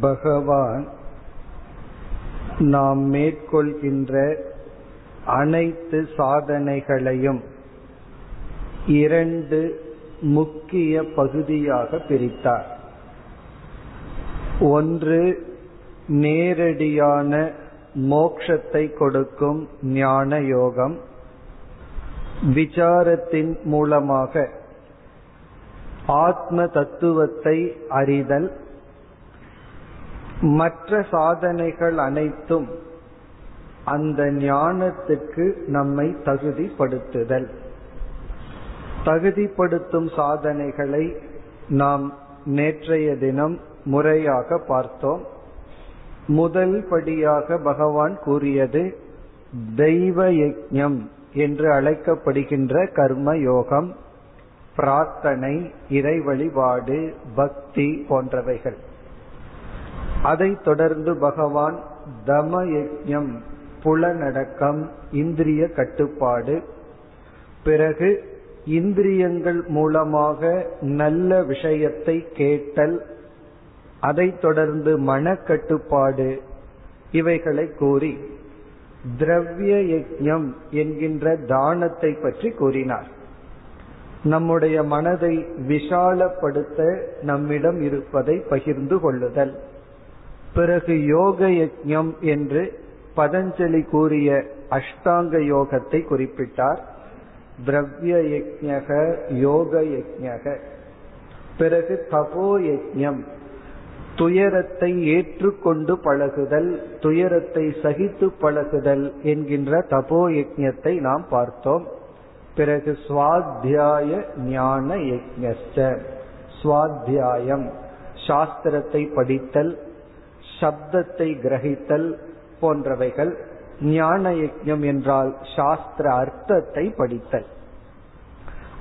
பகவான் நாம் மேற்கொள்கின்ற அனைத்து சாதனைகளையும் இரண்டு முக்கிய பகுதியாக பிரித்தார். ஒன்று நேரடியான மோக்ஷத்தை கொடுக்கும் ஞான யோகம். விசாரத்தின் மூலமாக ஆத்ம தத்துவத்தை அறிதல். மற்ற சாதனைகள் அனைத்தும் அந்த ஞானத்துக்கு நம்மை தகுதிப்படுத்துதல். தகுதிப்படுத்தும் சாதனைகளை நாம் நேற்றைய தினம் முறையாக பார்த்தோம். முதல் படியாக பகவான் கூறியது தெய்வ யஜம் என்று அழைக்கப்படுகின்ற கர்ம யோகம் பிரார்த்தனை இறை வழிபாடு பக்தி போன்றவைகள். அதைத் தொடர்ந்து பகவான் தமயஜம் புலனடக்கம் இந்திரிய கட்டுப்பாடு. பிறகு இந்திரியங்கள் மூலமாக நல்ல விஷயத்தை கேட்டல் அதைத் தொடர்ந்து மனக்கட்டுப்பாடு இவைகளை கூறி திரவிய யஜம் என்கின்ற தானத்தை பற்றி கூறினார். நம்முடைய மனதை விஷாலப்படுத்த நம்மிடம் இருப்பதை பகிர்ந்து கொள்ளுதல். பிறகு யோக யஜம் என்று பதஞ்சலி கூறிய அஷ்டாங்க யோகத்தை குறிப்பிட்டார். திரவிய யஜக யோக யஜக பிறகு தபோ யஜம் துயரத்தை ஏற்றுக்கொண்டு பழகுதல் துயரத்தை சகித்து பழகுதல் என்கின்ற தபோ யஜத்தை நாம் பார்த்தோம். பிறகு சுவாத்தியாய ஞான யஜ்ஞ சுவாத்தியாயம். சாஸ்திரத்தை படித்தல் சப்தத்தை கிரகித்தல் போன்றவைகள் ஞான யஜ்ஞம் என்றால் சாஸ்திர அர்த்தத்தை படித்தல்.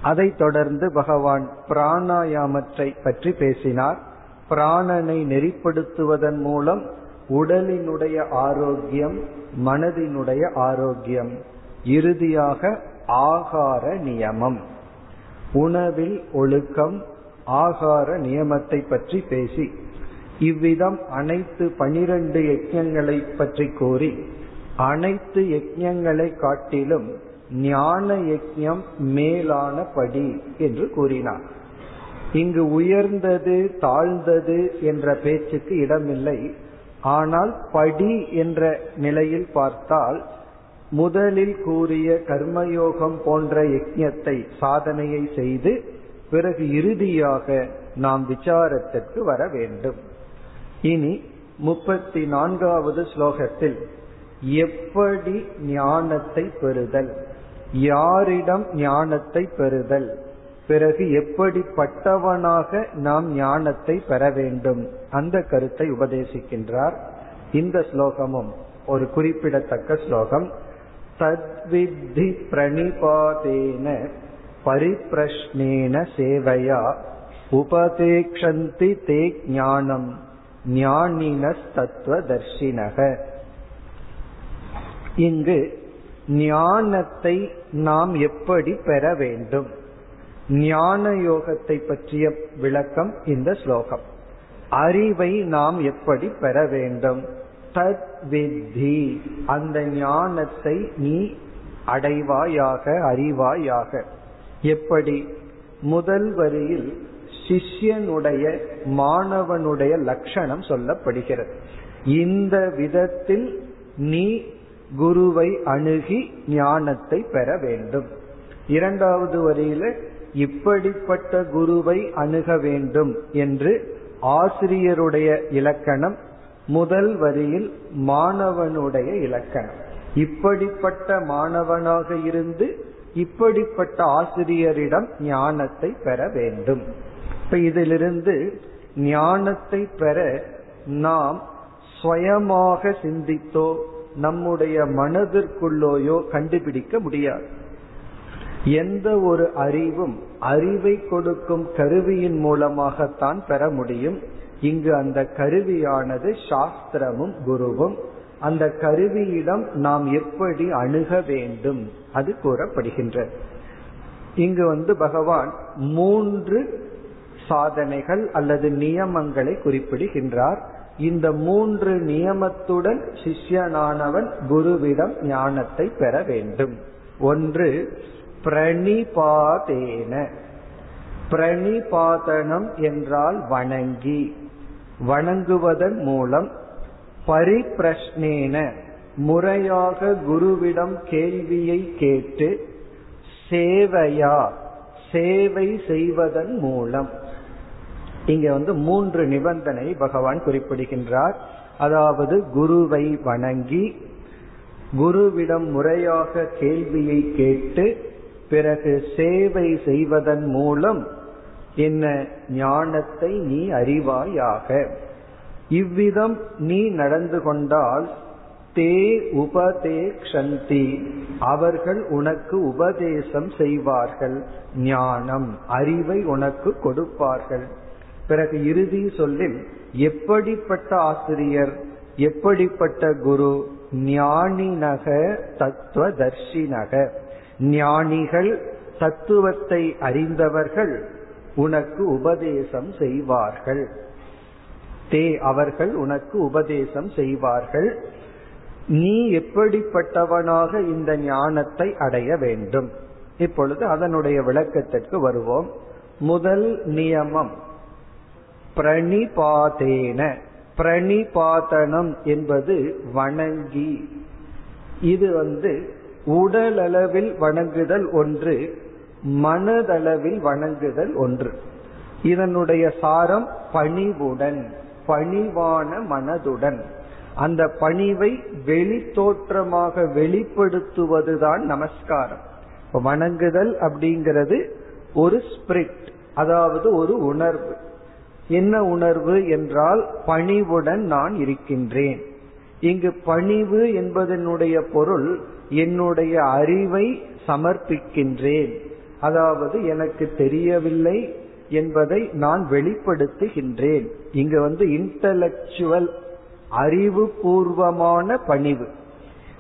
அதைத் தொடர்ந்து பகவான் பிராணாயாமத்தை பற்றி பேசினார். பிராணனை நெறிப்படுத்துவதன் மூலம் உடலினுடைய ஆரோக்கியம் மனதினுடைய ஆரோக்கியம் இறுதியாக ஆகார நியமம். உணவில் ஒழுக்கம் ஆகார நியமத்தை பற்றி பேசி இவ்விதம் அனைத்து பனிரெண்டு யஜ்யங்களை பற்றி கூறி அனைத்து யஜ்யங்களை காட்டிலும் ஞான யஜ்யம் மேலான படி என்று கூறினார். இங்கு உயர்ந்தது தாழ்ந்தது என்ற பேச்சுக்கு இடமில்லை. ஆனால் படி என்ற நிலையில் பார்த்தால் முதலில் கூறிய கர்மயோகம் போன்ற யஜ்யத்தை சாதனையை செய்து பிறகு இறுதியாக நாம் விசாரத்திற்கு வர வேண்டும். இனி முப்பத்தி நான்காவது ஸ்லோகத்தில் எப்படி ஞானத்தை பெறுதல்? யாரிடம் ஞானத்தை பெறுதல்? பிறகு எப்படிப்பட்டவனாக நாம் ஞானத்தை பெற வேண்டும்? அந்த கருத்தை உபதேசிக்கின்றார் இந்த ஸ்லோகமும். ஒரு குறிப்பிடத்தக்க ஸ்லோகம். தத்வித்தி பிரணிபாதேன பரிப்பிரஷ்னேன சேவையா உபதேக்ஷந்தி தே ஞானம். ஞானினஸ் தத்துவதர்ஷினக இங்கு ஞானத்தை நாம் எப்படி பெற வேண்டும்? ஞான யோகத்தை பற்றிய விளக்கம் இந்த ஸ்லோகம். அறிவை நாம் எப்படி பெற வேண்டும்? தத் வித்தி அந்த ஞானத்தை நீ அடைவாயாக அறிவாயாக. எப்படி? முதல் வரியில் சிஷ்யனுடைய மாணவனுடைய லட்சணம் சொல்லப்படுகிறது. இந்த விதத்தில் நீ குருவை அணுகி ஞானத்தை பெற வேண்டும். இரண்டாவது வரியில இப்படிப்பட்ட குருவை அணுக வேண்டும் என்று ஆசிரியருடைய இலக்கணம் முதல் வரியில் மாணவனுடைய இலக்கணம். இப்படிப்பட்ட மாணவனாக இருந்து இப்படிப்பட்ட ஆசிரியரிடம் ஞானத்தை பெற வேண்டும். இப்ப இதிலிருந்து ஞானத்தை பெற நாம் சுயமாக சிந்தித்தோ நம்முடைய மனதிற்குள்ளோயோ கண்டுபிடிக்க முடியாது. எந்த ஒரு அறிவும் அறிவை கொடுக்கும் கருவியின் மூலமாகத்தான் பெற முடியும். இங்கு அந்த கருவியானது சாஸ்திரமும் குருவும் அந்த கருவியிடம் நாம் எப்படி அணுக வேண்டும் அது கூறப்படுகின்றது. இங்கு வந்து பகவான் மூன்று சாதனைகள் அல்லது நியமங்களை குறிப்பிடுகின்றார். இந்த மூன்று நியமத்துடன் சிஷ்யனானவன் குருவிடம் ஞானத்தை பெற வேண்டும். ஒன்று பிரணிபாதேன. பிரணிபாதனம் என்றால் வணங்கி. வணங்குவதன் மூலம் பரிப்பிரஷ்னேன முறையாக குருவிடம் கேள்வியை கேட்டு சேவையா சேவை செய்வதன் மூலம். இங்க வந்து மூன்று நிபந்தனை பகவான் குறிப்பிடுகின்றார். அதாவது குருவை வணங்கி குருவிடம் முறையாக கேள்வியை கேட்டு பிறகு சேவை செய்வதன் மூலம் என்ன ஞானத்தை நீ அறிவாயாக. இவ்விதம் நீ நடந்து கொண்டால் தே உபதேக்ஷந்தி அவர்கள் உனக்கு உபதேசம் செய்வார்கள். ஞானம் அறிவை உனக்கு கொடுப்பார்கள். பிறகு இறுதி சொல்லில் எப்படிப்பட்ட ஆசிரியர் எப்படிப்பட்ட குரு ஞானினக தத்துவ தர்ஷினக ஞானிகள் தத்துவத்தை அறிந்தவர்கள் உனக்கு உபதேசம் செய்வார்கள். தே அவர்கள் உனக்கு உபதேசம் செய்வார்கள். நீ எப்படிப்பட்டவனாக இந்த ஞானத்தை அடைய வேண்டும்? இப்பொழுது அதனுடைய விளக்கத்திற்கு வருவோம். முதல் நியமம். பிரணிபாதேன பிரணிபாதனம் என்பது வணங்கி. இது வந்து உடலளவில் வணங்குதல் ஒன்று மனதளவில் வணங்குதல் ஒன்று. இதனுடைய சாரம் பணிவுடன் பணிவான மனதுடன். அந்த பணிவை வெளி தோற்றமாக வெளிப்படுத்துவதுதான் நமஸ்காரம். வணங்குதல் அப்படிங்கிறது ஒரு ஸ்பிரிட் அதாவது ஒரு உணர்வு. என்ன உணர்வு என்றால் பணிவுடன் நான் இருக்கின்றேன். இங்கு பணிவு என்பதனுடைய பொருள் என்னுடைய அறிவை சமர்ப்பிக்கின்றேன். அதாவது எனக்கு தெரியவில்லை என்பதை நான் வெளிப்படுத்துகின்றேன். இங்கு வந்து இன்டலக்சுவல் அறிவு பூர்வமான பணிவு.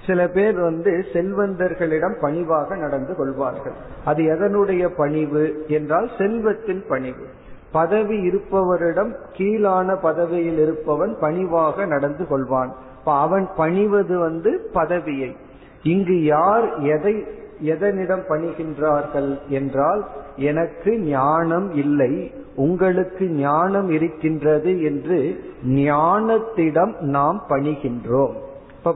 சில பேர் வந்து செல்வந்தர்களிடம் பணிவாக நடந்து கொள்வார்கள். அது எதனுடைய பணிவு என்றால் செல்வத்தின் பணிவு. பதவி இருப்பவரிடம் கீழான பதவியில் இருப்பவன் பணிவாக நடந்து கொள்வான். அவன் பணிவது வந்து பதவியை. இங்கு யார் எதை எதனிடம் பணிகின்றார்கள் என்றால் எனக்கு ஞானம் இல்லை உங்களுக்கு ஞானம் இருக்கின்றது என்று ஞானத்திடம் நாம் பணிகின்றோம். இப்ப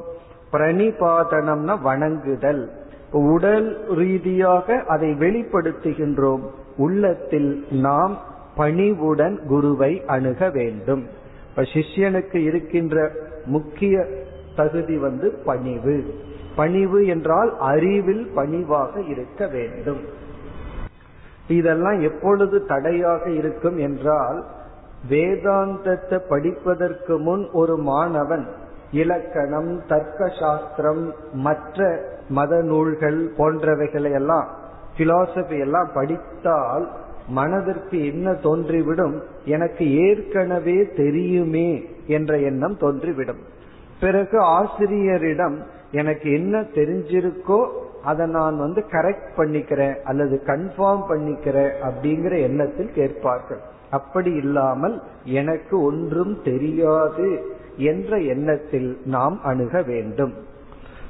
பிரணிபாதனம்னா வணங்குதல். உடல் ரீதியாக அதை வெளிப்படுத்துகின்றோம். உள்ளத்தில் நாம் பணிவுடன் குருவை அணுக வேண்டும். இப்ப சிஷ்யனுக்கு இருக்கின்ற முக்கிய தகுதி வந்து பணிவு. பணிவு என்றால் அறிவில் பணிவாக இருக்க வேண்டும். இதெல்லாம் எப்பொழுது தடையாக இருக்கும் என்றால் வேதாந்தத்தை படிப்பதற்கு முன் ஒரு மாணவன் இலக்கணம் தர்க்க சாஸ்திரம் மற்ற மத நூல்கள் போன்றவைகளை எல்லாம் பிலாசபி எல்லாம் படித்தால் மனதிற்கு என்ன தோன்றிவிடும் எனக்கு ஏற்கனவே தெரியுமே என்ற எண்ணம் தோன்றிவிடும். பிறகு ஆசிரியரிடம் எனக்கு என்ன தெரிஞ்சிருக்கோ அதை நான் வந்து கரெக்ட் பண்ணிக்கிறேன் அல்லது கன்ஃபார்ம் பண்ணிக்கிறேன் அப்படிங்கிற எண்ணத்தில் கேட்பார்கள். அப்படி இல்லாமல் எனக்கு ஒன்றும் தெரியாது என்ற எண்ணத்தில் நாம் அணுக வேண்டும்.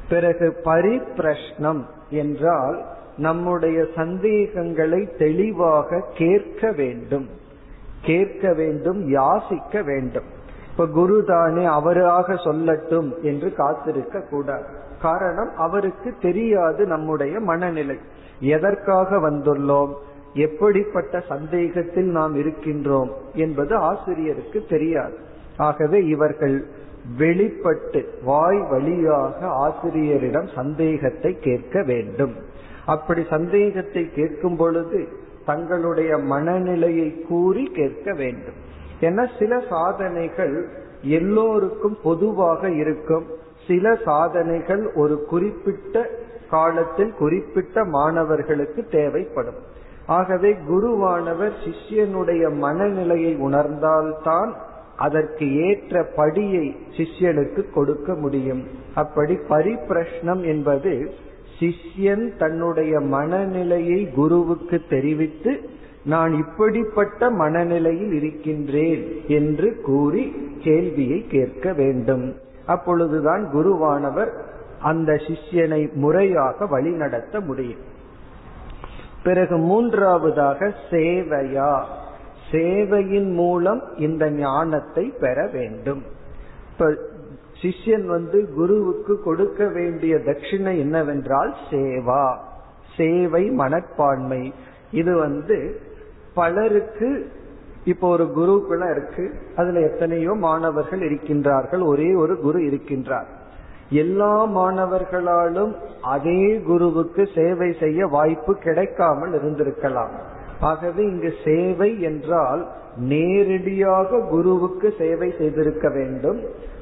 பிறகு பரிப்பிரஷ்னம் என்றால் நம்முடைய சந்தேகங்களை தெளிவாக கேட்க வேண்டும். கேட்க வேண்டும் யாசிக்க வேண்டும். இப்ப குரு தானே அவராக சொல்லட்டும் என்று காத்திருக்க கூடாது. காரணம் அவருக்கு தெரியாது நம்முடைய மனநிலை. எதற்காக வந்துள்ளோம்? எப்படிப்பட்ட சந்தேகத்தில் நாம் இருக்கின்றோம் என்பது ஆசிரியருக்கு தெரியாது. ஆகவே இவர்கள் வெளிப்பட்டு வாய் வழியாக ஆசிரியரிடம் சந்தேகத்தை கேட்க வேண்டும். அப்படி சந்தேகத்தை கேட்கும் பொழுது தங்களுடைய மனநிலையை கூறி கேட்க வேண்டும். என சில சாதனைகள் எல்லோருக்கும் பொதுவாக இருக்கும். சில சாதனைகள் ஒரு குறிப்பிட்ட காலத்தில் குறிப்பிட்ட மாணவர்களுக்கு தேவைப்படும். ஆகவே குருவானவர் சிஷ்யனுடைய மனநிலையை உணர்ந்தால்தான் அதற்கு ஏற்ற படியை சிஷ்யனுக்கு கொடுக்க முடியும். அப்படி பரிப்பிரஷ்னம் என்பது சிஷ்யன் தன்னுடைய மனநிலையை குருவுக்கு தெரிவித்து நான் இப்படிப்பட்ட மனநிலையில் இருக்கின்றேன் என்று கூறி கேள்வியை கேட்க வேண்டும். அப்பொழுதுதான் குருவானவர் அந்த சிஷ்யனை முறையாக வழிநடத்த முடியும். பிறகு மூன்றாவதாக சேவையா. சேவையின் மூலம் இந்த ஞானத்தை பெற வேண்டும். இப்ப சிஷ்யன் வந்து குருவுக்கு கொடுக்க வேண்டிய தட்சிணை என்னவென்றால் சேவா சேவை மனப்பான்மை. இது வந்து பலருக்கு இப்போ ஒரு குருகுல இருக்கு அதுல எத்தனையோ மாணவர்கள் இருக்கின்றார்கள் ஒரே ஒரு குரு இருக்கின்றார். எல்லா மாணவர்களாலும் அதே குருவுக்கு சேவை செய்ய வாய்ப்பு கிடைக்காமல் இருந்திருக்கலாம். ஆகவே இங்கு சேவை என்றால் நேரடியாக குருவுக்கு சேவை செய்திருக்க வேண்டும்.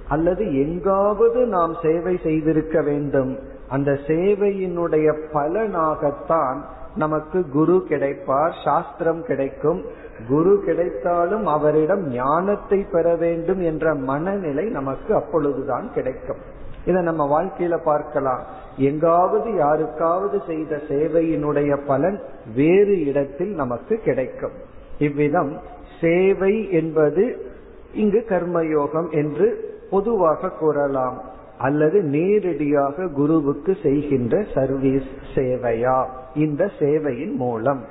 அல்லது எங்காவது நாம் சேவை செய்திருக்க வேண்டும். அந்த சேவையினுடைய பலனாகத்தான் நமக்கு குரு கிடைப்பார் சாஸ்திரம் கிடைக்கும். குரு கிடைத்தாலும் அவரிடம் ஞானத்தை பெற வேண்டும் என்ற மனநிலை நமக்கு அப்பொழுதுதான் கிடைக்கும். இதை நம்ம வாழ்க்கையில பார்க்கலாம். எங்காவது யாருக்காவது செய்த சேவையினுடைய பலன் வேறு இடத்தில் நமக்கு கிடைக்கும். இவ்விதம் சேவை என்பது இங்கு கர்மயோகம் என்று பொதுவாக கூறலாம். அல்லது நேரடியாக குருவுக்கு செய்கின்ற சர்வீஸ் சேவையா? இந்த சேவையின் மூலம்.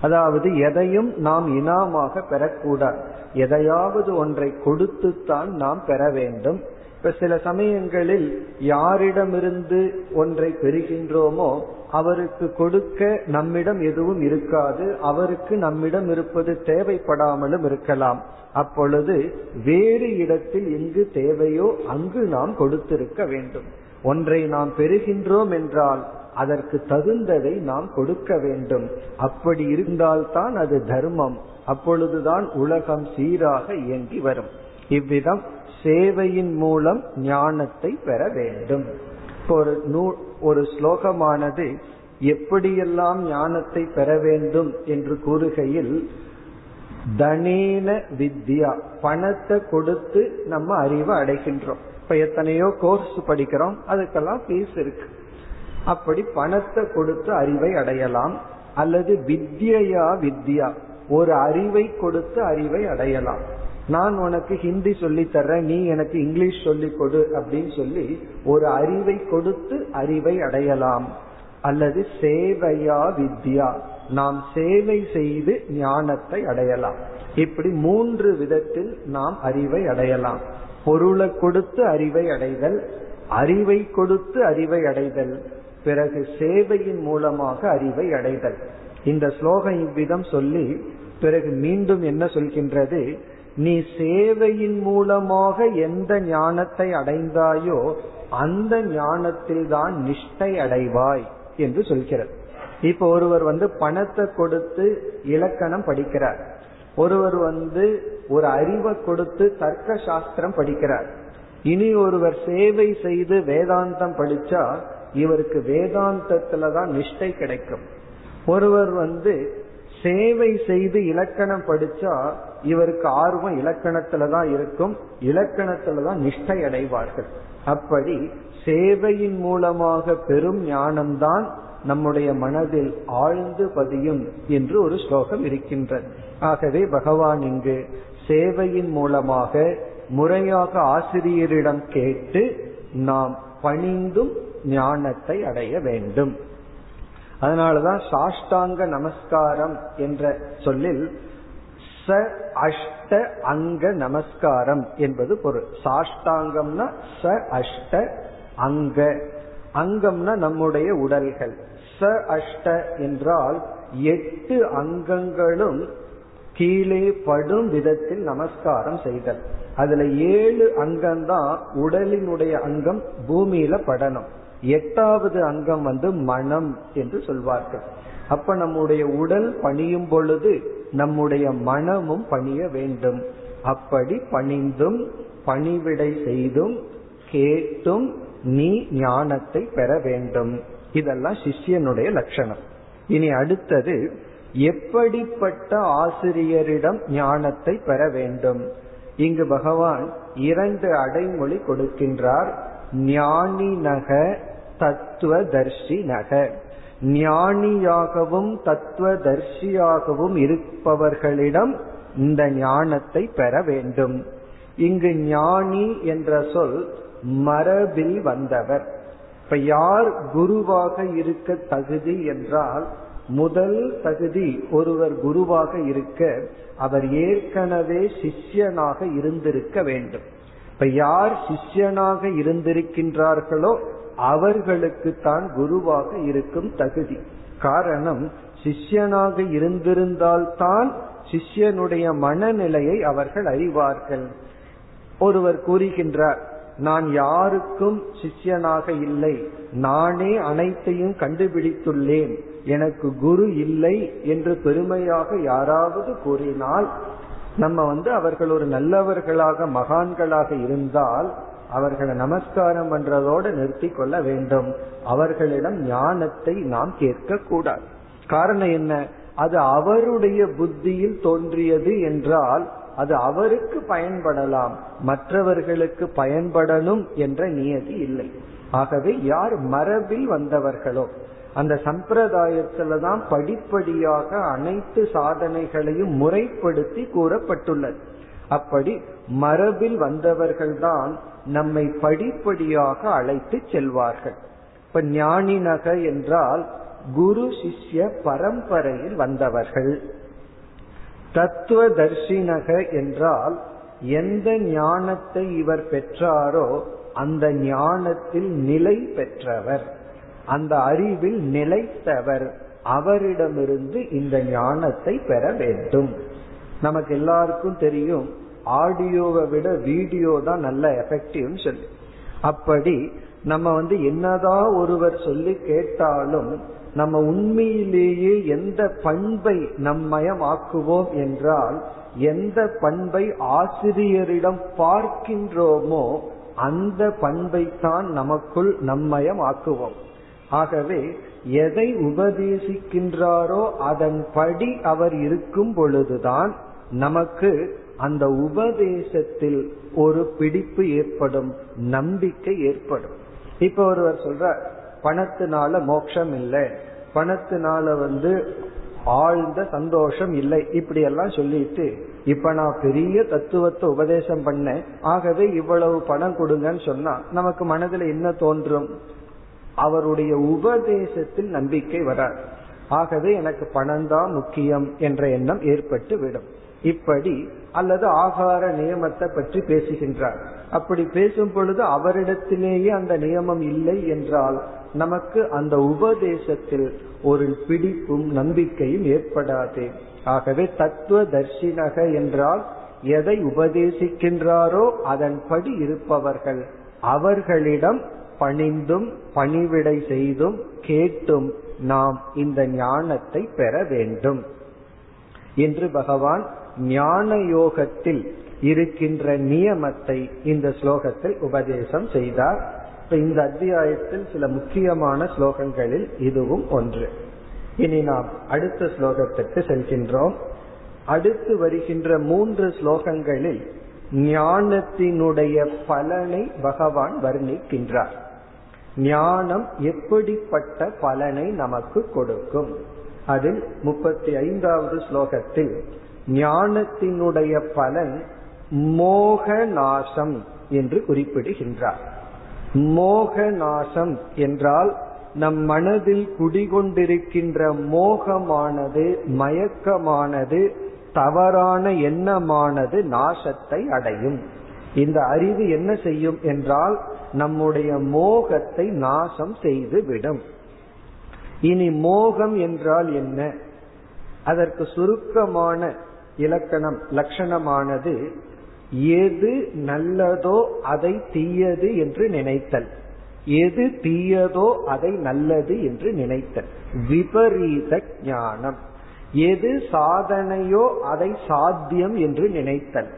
அதாவது எதையும் நாம் இனாமாக பெறக்கூடாது. எதையாவது ஒன்றை கொடுத்துத்தான் நாம் பெற வேண்டும். இப்ப சில சமயங்களில் யாரிடமிருந்து ஒன்றை பெறுகின்றோமோ அவருக்கு கொடுக்க நம்மிடம் எதுவும் இருக்காது. அவருக்கு நம்மிடம் இருப்பது தேவைப்படாமலும் இருக்கலாம். அப்பொழுது வேறு இடத்தில் எங்கு தேவையோ அங்கு நாம் கொடுத்திருக்க வேண்டும். ஒன்றை நாம் பெறுகின்றோம் என்றால் அதற்கு தகுந்ததை நாம் கொடுக்க வேண்டும். அப்படி இருந்தால்தான் அது தர்மம். அப்பொழுதுதான் உலகம் சீராக இயங்கி வரும். இவ்விதம் சேவையின் மூலம் ஞானத்தை பெற வேண்டும். ஒரு நூ ஒரு ஸ்லோகமானது எப்படியெல்லாம் ஞானத்தை பெற வேண்டும் என்று கூறுகையில் தனேன வித்யா பணத்தை கொடுத்து நம்ம அறிவை அடைகின்றோம். இப்ப எத்தனையோ கோர்ஸ் படிக்கிறோம் அதுக்கெல்லாம் ஃபீஸ் இருக்கு. அப்படி பணத்தை கொடுத்து அறிவை அடையலாம் அல்லது வித்யா வித்யா ஒரு அறிவை கொடுத்து அறிவை அடையலாம். நான் உனக்கு ஹிந்தி சொல்லி தர்றேன் நீ எனக்கு இங்கிலீஷ் சொல்லி கொடு அப்படின்னு சொல்லி ஒரு அறிவை கொடுத்து அறிவை அடையலாம். அல்லது சேவையா வித்யா நாம் சேவை செய்து ஞானத்தை அடையலாம். இப்படி மூன்று விதத்தில் நாம் அறிவை அடையலாம். பொருளை கொடுத்து அறிவை அடைதல் அறிவை கொடுத்து அறிவை அடைதல் பிறகு சேவையின் மூலமாக அறிவை அடைதல். இந்த ஸ்லோகம் இவ்விதம் சொல்லி பிறகு மீண்டும் என்ன சொல்கின்றது? நீ சேவையின் மூலமாக எந்த ஞானத்தை அடைந்தாயோ அந்த ஞானத்தில் தான் நிஷ்டை அடைவாய் என்று சொல்கிறது. இப்ப ஒருவர் வந்து பணத்தை கொடுத்து இலக்கணம் படிக்கிறார். ஒருவர் வந்து ஒரு அறிவை கொடுத்து தர்க்க சாஸ்திரம் படிக்கிறார். இனி ஒருவர் சேவை செய்து வேதாந்தம் படிச்சா இவருக்கு வேதாந்தத்துல தான் நிஷ்டை கிடைக்கும். ஒருவர் வந்து சேவை செய்து இலக்கணம் படிச்சா இவருக்கு ஆர்வம் இலக்கணத்துல தான் இருக்கும் இலக்கணத்துல தான் நிஷ்டை அடைவார்கள். அப்படி சேவையின் மூலமாக பெரும் ஞானம்தான் நம்முடைய மனதில் ஆழ்ந்து பதியும் என்று ஒரு ஸ்லோகம் இருக்கின்றது. ஆகவே பகவான் இங்கு சேவையின் மூலமாக முறையாக ஆசிரியரிடம் கேட்டு நாம் பணிந்தும் ஞானத்தை அடைய வேண்டும். அதனாலதான் சாஷ்டாங்க நமஸ்காரம் என்ற சொல்லில் ச அஷ்ட அங்க நமஸ்காரம் என்பது பொருள். சாஷ்டாங்கம்னா ச அஷ்ட அங்க. அங்கம்னா நம்முடைய உடல்கள். ச அஷ்ட என்றால் எட்டு அங்கங்களும் கீழே படும் விதத்தில் நமஸ்காரம் செய்தல். அதுல ஏழு அங்கம்தான் உடலினுடைய அங்கம் பூமியில படணும். எட்டாவது அங்கம் வந்து மனம் என்று சொல்வார்கள். அப்ப நம்முடைய உடல் பணியும் பொழுது நம்முடைய மனமும் பணிய வேண்டும். அப்படி பணிந்தும் பணிவிடை செய்தும் கேட்டும் நீ ஞானத்தை பெற வேண்டும். இதெல்லாம் சிஷ்யனுடைய லட்சணம். இனி அடுத்தது எப்படிப்பட்ட ஆசிரியரிடம் ஞானத்தை பெற வேண்டும்? இங்கு பகவான் இரண்டு அடைமொழி கொடுக்கின்றார். ஞானி நக தத்துவ தர்ஷி நக. ஞானியாகவும் தத்துவ தர்ஷியாகவும் இருப்பவர்களிடம் இந்த ஞானத்தை பெற வேண்டும். இங்கு ஞானி என்ற சொல் மரபில் வந்தவர். இப்ப யார் குருவாக இருக்க தகுதி என்றால் முதல் தகுதி ஒருவர் குருவாக இருக்க அவர் ஏற்கனவே சிஷ்யனாக இருந்திருக்க வேண்டும். இப்ப யார் சிஷ்யனாக இருந்திருக்கின்றார்களோ அவர்களுக்கு தான் குருவாக இருக்கும் தகுதி. காரணம் சிஷ்யனாக இருந்திருந்தால்தான் சிஷ்யனுடைய மனநிலையை அவர்கள் அறிவார்கள். ஒருவர் கூறுகின்றார் நான் யாருக்கும் சிஷ்யனாக இல்லை. நானே அனைத்தையும் கண்டுபிடித்துள்ளேன். எனக்கு குரு இல்லை என்று பெருமையாக யாராவது கூறினால் நம்ம வந்து அவர்கள் ஒரு நல்லவர்களாக மகான்களாக இருந்தால் அவர்களை நமஸ்காரம் பண்றதோடு நிறுத்தி கொள்ள வேண்டும். அவர்களிடம் ஞானத்தை நாம் கேட்க கூடாது காரணம் என்ன? அது அவருடைய புத்தியில் தோன்றியது என்றால் அது அவருக்கு பயன்படலாம். மற்றவர்களுக்கு பயன்படணும் என்ற நியதி இல்லை. ஆகவே யார் மரபில் வந்தவர்களோ அந்த சம்பிரதாயத்துல தான் படிப்படியாக அனைத்து சாதனைகளையும் முறைப்படுத்தி கூறப்பட்டுள்ளது. அப்படி மரபில் வந்தவர்கள்தான் நம்மை படிப்படியாக அழைத்து செல்வார்கள். இப்ப ஞானி நக என்றால் குரு சிஷ்ய பரம்பரையில் வந்தவர்கள். தத்துவ தர்ஷினக என்றால் எந்த ஞானத்தை இவர் பெற்றாரோ அந்த ஞானத்தில் நிலை பெற்றவர். அந்த அறிவில் நிலைத்தவர். அவரிடமிருந்து இந்த ஞானத்தை பெற வேண்டும். நமக்கு எல்லாருக்கும் தெரியும் ஆடியோவை விட வீடியோ தான் நல்ல எஃபெக்டிவ்னு சொல்லி. அப்படி நம்ம வந்து என்னதான் ஒருவர் சொல்லி கேட்டாலும் நம்ம உண்மையிலேயே எந்த பண்பை நம்மயம் ஆக்குவோம் என்றால் எந்த பண்பை ஆசிரியரிடம் பார்க்கின்றோமோ அந்த பண்பை தான் நமக்குள் நம்மயம் ஆக்குவோம் ஆகவே எதை உபதேசிக்கின்றாரோ அதன்படி அவர் இருக்கும் பொழுதுதான் நமக்கு அந்த உபதேசத்தில் ஒரு பிடிப்பு ஏற்படும் நம்பிக்கை ஏற்படும். இப்ப ஒருவர் சொல்ற பணத்தினால மோட்சம் இல்லை. பணத்தினால வந்து ஆழ்ந்த சந்தோஷம் இல்லை. இப்படி எல்லாம் சொல்லிட்டு இப்ப நான் பெரிய தத்துவத்தை உபதேசம் பண்ணேன். ஆகவே இவ்வளவு பணம் கொடுங்கன்னு சொன்னா நமக்கு மனதில் என்ன தோன்றும்? அவருடைய உபதேசத்தில் நம்பிக்கை வராது. ஆகவே எனக்கு பணம் தான் முக்கியம் என்ற எண்ணம் ஏற்பட்டு விடும். இப்படி அல்லது ஆகார நியமத்தை பற்றி பேசுகின்றார். அப்படி பேசும் பொழுது அவரிடத்திலேயே அந்த நியமம் இல்லை என்றால் நமக்கு அந்த உபதேசத்தில் ஒரு பிடிப்பும் நம்பிக்கையும் ஏற்படாது. ஆகவே தத்துவ தர்ஷினக என்றால் எதை உபதேசிக்கின்றாரோ அதன்படி இருப்பவர்கள். அவர்களிடம் பணிந்தும் பணிவிடை செய்தும் கேட்டும் நாம் இந்த ஞானத்தை பெற வேண்டும். என்று பகவான் ஞான யோகத்தில் இருக்கின்ற நியமத்தை இந்த ஸ்லோகத்தில் உபதேசம் செய்தார். இப்ப இந்த அத்தியாயத்தில் சில முக்கியமான ஸ்லோகங்களில் இதுவும் ஒன்று. இனி நாம் அடுத்த ஸ்லோகத்திற்கு செல்கின்றோம். அடுத்து வருகின்ற மூன்று ஸ்லோகங்களில் ஞானத்தினுடைய பலனை பகவான் வர்ணிக்கின்றார். ஞானம் எப்படிப்பட்ட பலனை நமக்கு கொடுக்கும்? அதில் முப்பத்தி ஐந்தாவது ஸ்லோகத்தில் ஞானத்தினுடைய பலன் மோக நாசம் என்று குறிப்பிடுகின்றார். மோக நாசம் என்றால் நம் மனதில் குடிகொண்டிருக்கின்ற மோகமானது மயக்கமானது தவறான எண்ணமானது நாசத்தை அடையும். இந்த அறிவு என்ன செய்யும் என்றால் நம்முடைய மோகத்தை நாசம் செய்து விடும் இனி மோகம் என்றால் என்ன? அதற்கு சுருக்கமான இலக்கணம் லட்சணமானது எது நல்லதோ அதை தீயது என்று நினைத்தல். எது தீயதோ அதை நல்லது என்று நினைத்தல். விபரீத ஞானம். எது சாதனையோ அதை சாத்தியம் என்று நினைத்தல்.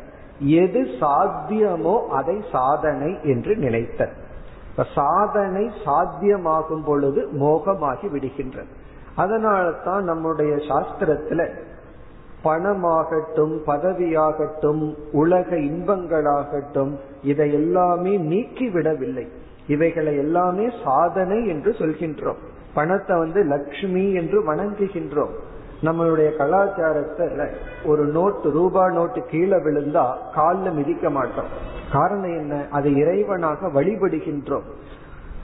எது சாத்தியமோ அதை சாதனை என்று நினைத்தல். சாதனை சாத்தியமாகும் பொழுது மோகமாகி விடுகின்றது. அதனால தான் நம்முடைய சாஸ்திரத்துல பணமாகட்டும் பதவியாகட்டும் உலக இன்பங்களாகட்டும் இதை எல்லாமே நீக்கிவிடவில்லை. இவைகளை எல்லாமே சாதனை என்று சொல்கின்றோம். பணத்தை வந்து லக்ஷ்மி என்று வணங்குகின்றோம். நம்மளுடைய கலாச்சாரத்துல ஒரு நோட்டு ரூபா நோட்டு கீழே விழுந்தா காலில் மிதிக்க மாட்டோம். காரணம் என்ன? அது இறைவனாக வழிபடுகின்றோம்.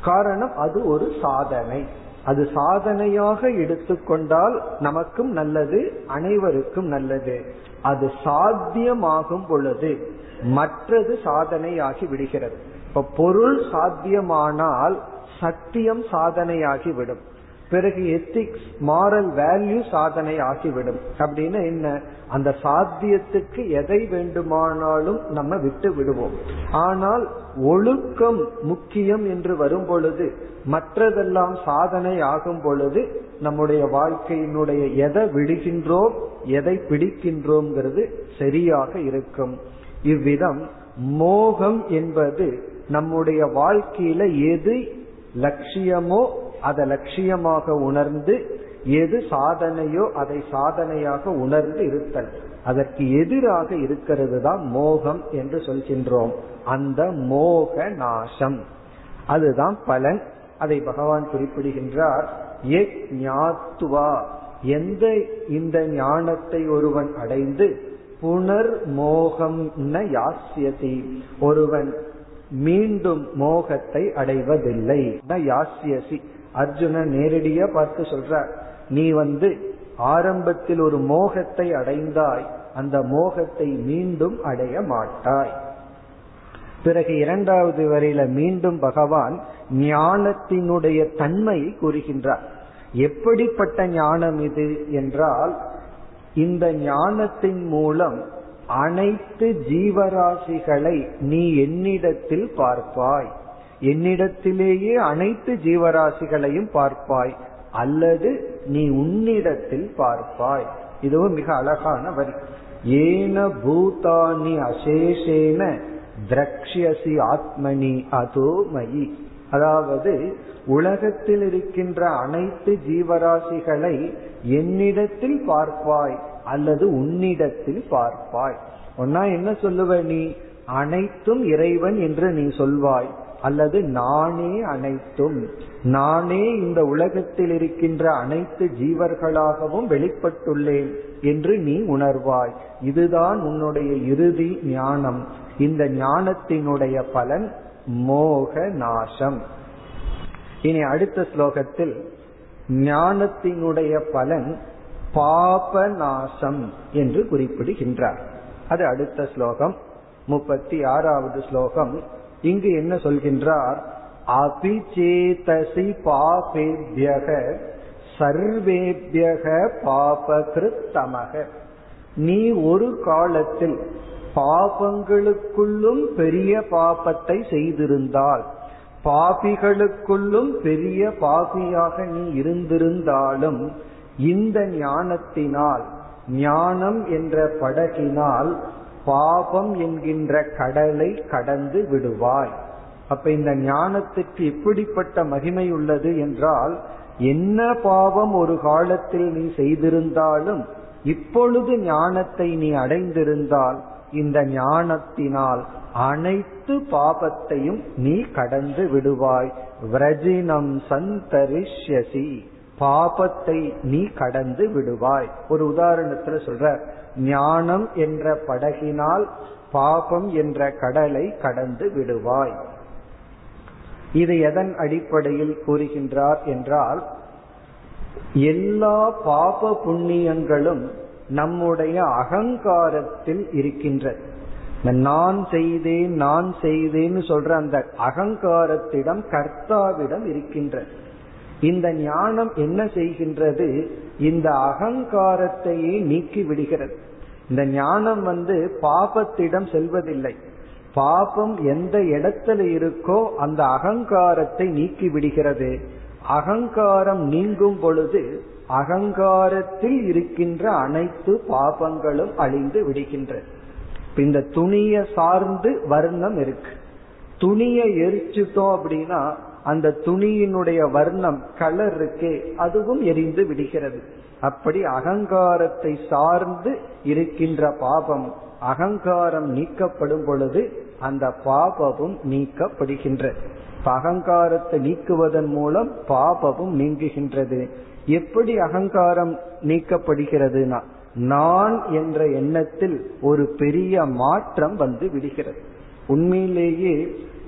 காரணம் அது ஒரு சாதனை. அது சாதனையாக எடுத்துக்கொண்டால் நமக்கும் நல்லது அனைவருக்கும் நல்லது. அது சாத்தியமாகும் பொழுது மற்றது சாதனையாகி விடுகிறது. இப்ப பொருள் சாத்தியமானால் சத்தியம் சாதனையாகி விடும் பிறகு எத்திக்ஸ் மாரல் வேல்யூ சாதனை ஆகிவிடும் அப்படின்னு என்ன? அந்த சாத்தியத்துக்கு எதை வேண்டுமானாலும் நம்ம விட்டு விடுவோம். ஆனால் ஒழுக்கம் முக்கியம் என்று வரும் பொழுது மற்றதெல்லாம் சாதனை ஆகும் பொழுது நம்முடைய வாழ்க்கையினுடைய எதை விடுகின்றோம் எதை பிடிக்கின்றோம்ங்கிறது சரியாக இருக்கும். இவ்விதம் மோகம் என்பது நம்முடைய வாழ்க்கையில எது லட்சியமோ அதை லட்சியமாக உணர்ந்து எது சாதனையோ அதை சாதனையாக உணர்ந்து இருத்தல். அதற்கு எதிராக இருக்கிறது தான் மோகம் என்று சொல்கின்றோம். அந்த மோக நாசம். அதுதான் பலன். அதை பகவான் குறிப்பிடுகின்றார். ஞாத்துவா. எந்த இந்த ஞானத்தை ஒருவன் அடைந்து புனர் மோகம் யாசியதி ஒருவன் மீண்டும் மோகத்தை அடைவதில்லை. யாசியசி அர்ஜுன நேரடியா பார்த்து சொல்ற நீ வந்து ஆரம்பத்தில் ஒரு மோகத்தை அடைந்தாய் அந்த மோகத்தை மீண்டும் அடைய மாட்டாய். பிறகு இரண்டாவது வரையில மீண்டும் பகவான் ஞானத்தினுடைய தன்மையை கூறுகின்றார். எப்படிப்பட்ட ஞானம் இது என்றால் இந்த ஞானத்தின் மூலம் அனைத்து ஜீவராசிகளை நீ என்னிடத்தில் பார்ப்பாய். என்னிடத்திலேயே அனைத்து ஜீவராசிகளையும் பார்ப்பாய். அல்லது நீ உன்னிடத்தில் பார்ப்பாய். இதுவும் மிக அழகான வரி. ஏன பூதானி அசேஷேன திரக்ஷியசி ஆத்மனி அதோ மயி அதாவது உலகத்தில் இருக்கின்ற அனைத்து ஜீவராசிகளை என்னிடத்தில் பார்ப்பாய் அல்லது உன்னிடத்தில் பார்ப்பாய். ஒன்னா என்ன சொல்லுவ நீ? அனைத்தும் இறைவன் என்று நீ சொல்வாய். அல்லது நானே அனைத்தும் நானே இந்த உலகத்தில் இருக்கின்ற அனைத்து ஜீவர்களாகவும் வெளிப்பட்டுள்ளேன் என்று நீ உணர்வாய். இதுதான் உன்னுடைய இறுதி ஞானம். இந்த ஞானத்தினுடைய பலன் மோக நாசம். இனி அடுத்த ஸ்லோகத்தில் ஞானத்தினுடைய பலன் பாப நாசம் என்று குறிப்பிடுகின்றார். அது அடுத்த ஸ்லோகம். முப்பத்தி ஆறாவது ஸ்லோகம். இங்கு என்ன சொல்கின்றார்? அபிச்சேதசி பாபேபியக சர்வேபியக பாபகிருத்தமக. நீ ஒரு காலத்தில் பாபங்களுக்குள்ளும் பெரிய பாபத்தை செய்திருந்தால் பாபிகளுக்குள்ளும் பெரிய பாபியாக நீ இருந்திருந்தாலும் இந்த ஞானத்தினால் ஞானம் என்ற படகினால் பாபம் என்கின்ற கடலை கடந்து விடுவாய். அப்ப இந்த ஞானத்துக்கு எப்படிப்பட்ட மகிமை உள்ளது என்றால் என்ன பாவம் ஒரு காலத்தில் நீ செய்திருந்தாலும் இப்பொழுது ஞானத்தை நீ அடைந்திருந்தால் இந்த ஞானத்தினால் அனைத்து பாபத்தையும் நீ கடந்து விடுவாய். விரஜினம் சந்தரிஷ்யசி. பாபத்தை நீ கடந்து விடுவாய். ஒரு உதாரணத்துல சொல்ற ஞானம் என்ற படகினால் பாபம் என்ற கடலை கடந்து விடுவாய். இது எதன் அடிப்படையில் கூறுகின்றார் என்றால் எல்லா பாப புண்ணியங்களும் நம்முடைய அகங்காரத்தில் இருக்கின்றது நான் செய்தேன் நான் செய்தேன்னு சொல்ற அந்த அகங்காரத்திடம் கர்த்தாவிடம் இருக்கின்றது இந்த ஞானம் என்ன செய்கின்றது? இந்த அகங்காரத்தையே நீக்கி விடுகிறது. இந்த ஞானம் வந்து பாபத்திடம் செல்வதில்லை. பாபம் எந்த இடத்துல இருக்கோ அந்த அகங்காரத்தை நீக்கி விடுகிறது. அகங்காரம் நீங்கும் பொழுது அகங்காரத்தில் இருக்கின்ற அனைத்து பாபங்களும் அழிந்து விடுகின்றது இந்த துணியை சார்ந்து வர்ணம் இருக்கு. துணியை எரிச்சுட்டோம் அப்படின்னா அந்த துணியினுடைய வர்ணம் கலர் இருக்கே அதுவும் எரிந்து விடுகிறது. அப்படி அகங்காரத்தை சார்ந்து இருக்கின்ற பாபம் அகங்காரம் நீக்கப்படும் பொழுது அந்த பாபமும் நீக்கப்படுகின்றது அகங்காரத்தை நீக்குவதன் மூலம் பாபமும் நீங்குகின்றது. எப்படி அகங்காரம் நீக்கப்படுகிறதுனா நான் என்ற எண்ணத்தில் ஒரு பெரிய மாற்றம் வந்து விடுகிறது. உண்மையிலேயே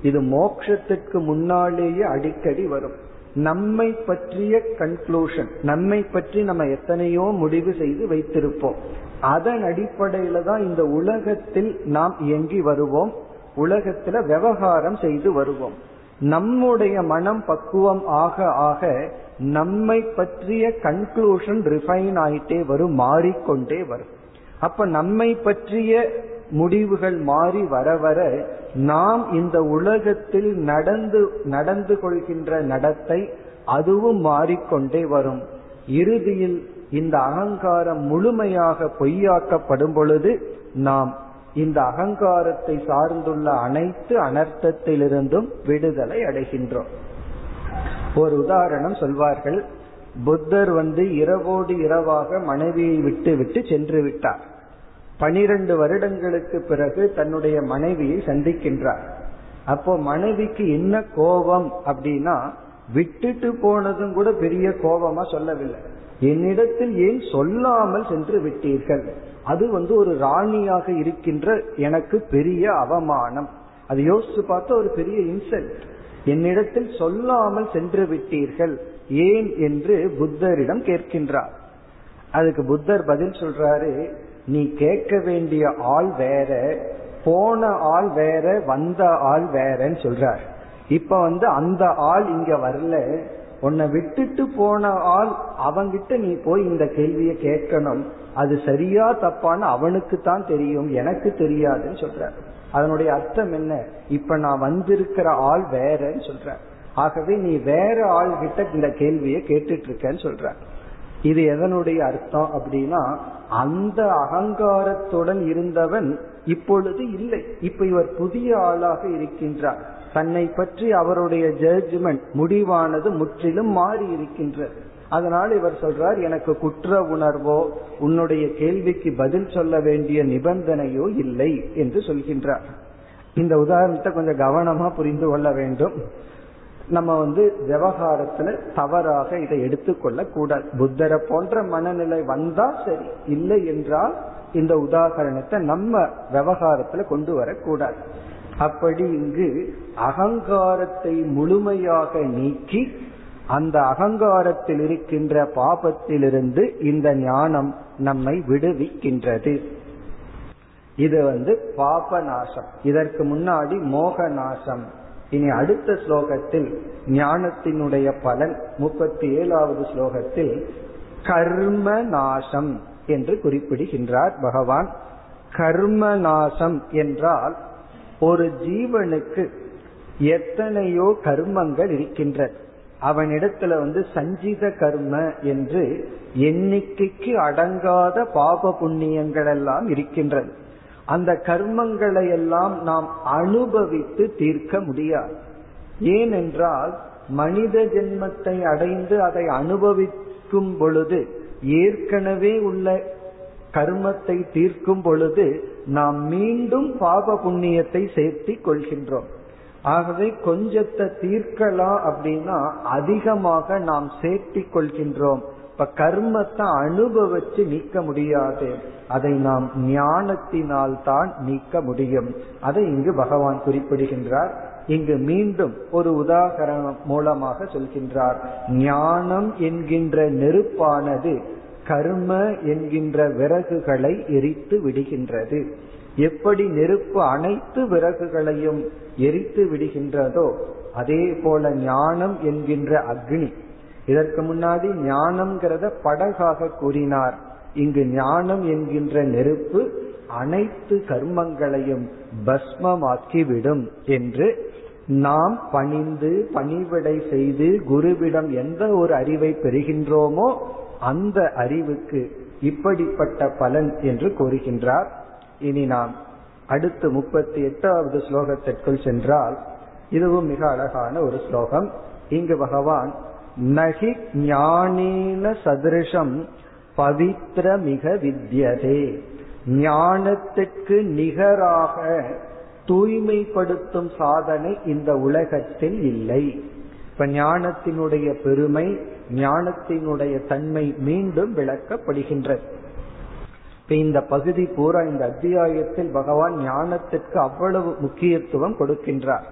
இது மோக்ஷத்திற்கு முன்னாலேயே அடிக்கடி வரும். நம்மை பற்றிய கன்க்ளூஷன் நம்மை பற்றி நம்ம எத்தனையோ முடிவு செய்து வைத்திருப்போம். அதன் அடிப்படையில தான் இந்த உலகத்தில் நாம் இயங்கி வருவோம். உலகத்துல விவகாரம் செய்து வருவோம். நம்முடைய மனம் பக்குவம் ஆக ஆக நம்மை பற்றிய கன்க்ளூஷன் ரிஃபைன் ஆயிட்டே வரும் மாறிக்கொண்டே வரும். அப்ப நம்மை பற்றிய முடிவுகள் மாறி வர வர நாம் இந்த உலகத்தில் நடந்து நடந்து கொள்கின்ற நடத்தை அதுவும் மாறிக்கொண்டே வரும். இறுதியில் இந்த அகங்காரம் முழுமையாக பொய்யாக்கப்படும் பொழுது நாம் இந்த அகங்காரத்தை சார்ந்துள்ள அனைத்து அனர்த்தத்திலிருந்தும் விடுதலை அடைகின்றோம். ஒரு உதாரணம் சொல்வார்கள். புத்தர் வந்து இரவோடு இரவாக மனைவியை விட்டு விட்டு சென்று விட்டார். பனிரெண்டு வருடங்களுக்கு பிறகு தன்னுடைய மனைவியை சந்திக்கின்றார். அப்போ மனைவிக்கு என்ன கோபம் அப்படின்னா விட்டுட்டு போனதும் கூட பெரிய கோபமா சொல்லவில்லை. என்னிடத்தில் ஏன் சொல்லாமல் சென்று விட்டீர்கள்? அது வந்து ஒரு ராணியாக இருக்கின்ற எனக்கு பெரிய அவமானம். அது யோசிச்சு பார்த்தா ஒரு பெரிய இன்சல்ட். என்னிடத்தில் சொல்லாமல் சென்று விட்டீர்கள். ஏன் என்று புத்தரிடம் கேட்கின்றார். அதுக்கு புத்தர் பதில் சொல்றாரு நீ கேட்க வேண்டிய ஆள் வேற போன ஆள் வேற வந்த ஆள் வேறன்னு சொல்றார். இப்ப வந்து அந்த ஆள் இங்க வரல. உன்னை விட்டுட்டு போன ஆள் அவங்கிட்ட நீ போய் இந்த கேள்வியை கேட்கணும். அது சரியா தப்பான்னு அவனுக்கு தான் தெரியும். எனக்கு தெரியாதுன்னு சொல்ற. அதனுடைய அர்த்தம் என்ன? இப்ப நான் வந்திருக்கிற ஆள் வேறன்னு சொல்ற. ஆகவே நீ வேற ஆள் கிட்ட இந்த கேள்வியை கேட்டுட்டு இருக்கன்னு சொல்ற. இது எதனுடைய அர்த்தம் அப்படின்னா அந்த அகங்காரத்துடன் இருந்தவன் இப்பொழுது இல்லை. இப்ப இவர் புதிய ஆளாக இருக்கின்றார். தன்னை பற்றி அவருடைய ஜட்ஜ்மெண்ட் முடிவானது முற்றிலும் மாறி இருக்கின்றது. அதனால் இவர் சொல்றார் எனக்கு குற்ற உணர்வோ உன்னுடைய கேள்விக்கு பதில் சொல்ல வேண்டிய நிபந்தனையோ இல்லை என்று சொல்கின்றார். இந்த உதாரணத்தை கொஞ்சம் கவனமா புரிந்து கொள்ள வேண்டும். நம்ம வந்து விவகாரத்துல தவறாக இதை எடுத்துக்கொள்ள கூடாது புத்தரை போன்ற மனநிலை வந்தா சரி இல்லை என்றால் இந்த உதாரணத்தை நம்ம விவகாரத்துல கொண்டு வரக்கூடாது. அப்படி இங்கு அகங்காரத்தை முழுமையாக நீக்கி அந்த அகங்காரத்தில் இருக்கின்ற பாபத்திலிருந்து இந்த ஞானம் நம்மை விடுவிக்கின்றது. இது வந்து பாப நாசம் இதற்கு முன்னாடி மோக நாசம் இனி அடுத்த ஸ்லோகத்தில் ஞானத்தினுடைய பலன் முப்பத்தி ஏழாவது ஸ்லோகத்தில் கர்ம நாசம் என்று குறிப்பிடுகின்றார் பகவான். கர்ம நாசம் என்றால் ஒரு ஜீவனுக்கு எத்தனையோ கர்மங்கள் இருக்கின்றன. அவனிடத்துல வந்து சஞ்சித கர்ம என்று எண்ணிக்கைக்கு அடங்காத பாப புண்ணியங்கள் எல்லாம் இருக்கின்றது அந்த கர்மங்களை எல்லாம் நாம் அனுபவித்து தீர்க்க முடியாது. ஏனென்றால் மனித ஜென்மத்தை அடைந்து அதை அனுபவிக்கும் பொழுது ஏற்கனவே உள்ள கர்மத்தை தீர்க்கும் பொழுது நாம் மீண்டும் பாப புண்ணியத்தை சேர்த்தி கொள்கின்றோம். ஆகவே கொஞ்சத்தை தீர்க்கலாம் அப்படின்னா அதிகமாக நாம் சேர்த்தி கொள்கின்றோம். இப்ப கர்மத்தை அனுபவிச்சு நீக்க முடியாது. அதை நாம் ஞானத்தினால் தான் நீக்க முடியும். அதை இங்கு பகவான் குறிப்பிடுகின்றார். இங்கு மீண்டும் ஒரு உதாகரணம் மூலமாக சொல்கின்றார். ஞானம் என்கின்ற நெருப்பானது கர்ம என்கின்ற விறகுகளை எரித்து விடுகின்றது. எப்படி நெருப்பு அனைத்து விறகுகளையும் எரித்து விடுகின்றதோ அதே போல ஞானம் என்கின்ற அக்னி. இதற்கு முன்னாடி ஞானம்ங்கிறத படகாக கூறினார். இங்கு ஞானம் என்கின்ற நெருப்பு அனைத்து கர்மங்களையும் பஸ்மமாக்கிவிடும் என்று நாம் பணிந்து பணிவிடை செய்து குருவிடம் எந்த ஒரு அறிவை பெறுகின்றோமோ அந்த அறிவுக்கு இப்படிப்பட்ட பலன் என்று கூறுகின்றார். இனி நாம் அடுத்து முப்பத்தி எட்டாவது ஸ்லோகத்திற்குள் சென்றால் இதுவும் மிக அழகான ஒரு ஸ்லோகம். இங்கு பகவான் நகி ஞானீன சதிருஷம் பவித்ர மிக வித்யதே. ஞானத்துக்கு நிகராக தூய்மைப்படுத்தும் சாதனை இந்த உலகத்தில் இல்லை. இப்ப ஞானத்தினுடைய பெருமை ஞானத்தினுடைய தன்மை மீண்டும் விளக்கப்படுகின்றது. இந்த பகுதி பூரா இந்த அத்தியாயத்தில் பகவான் ஞானத்திற்கு அவ்வளவு முக்கியத்துவம் கொடுக்கின்றார்.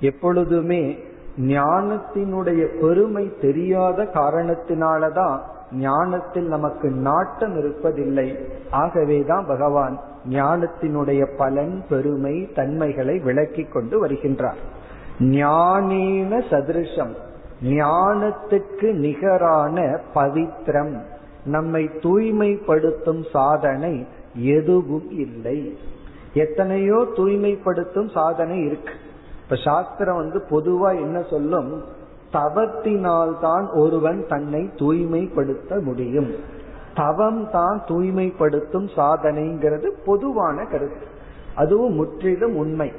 எப்பொழுதுமே ஞானத்தினுடைய பெருமை தெரியாத காரணத்தினாலதான் ஞானத்தில் நமக்கு நாட்டம் இருப்பதில்லை. ஆகவேதான் பகவான் ஞானத்தினுடைய பலன் பெருமை தன்மைகளை விளக்கி கொண்டு வருகின்றார். ஞானேன சதிருஷம். ஞானத்துக்கு நிகரான பவித்ரம். நம்மை தூய்மைப்படுத்தும் சாதனை எதுவும் இல்லை. எத்தனையோ தூய்மைப்படுத்தும் சாதனை இருக்கு. இப்ப சாஸ்திரம் வந்து பொதுவா என்ன சொல்லும்? தவத்தினால்தான் ஒருவன் தன்னை தூய்மைப்படுத்த முடியும். தவம் தான் தூய்மைப்படுத்தும் சாதனைங்கிறது பொதுவான கருத்து. அதுவும் முற்றிலும் உண்மை.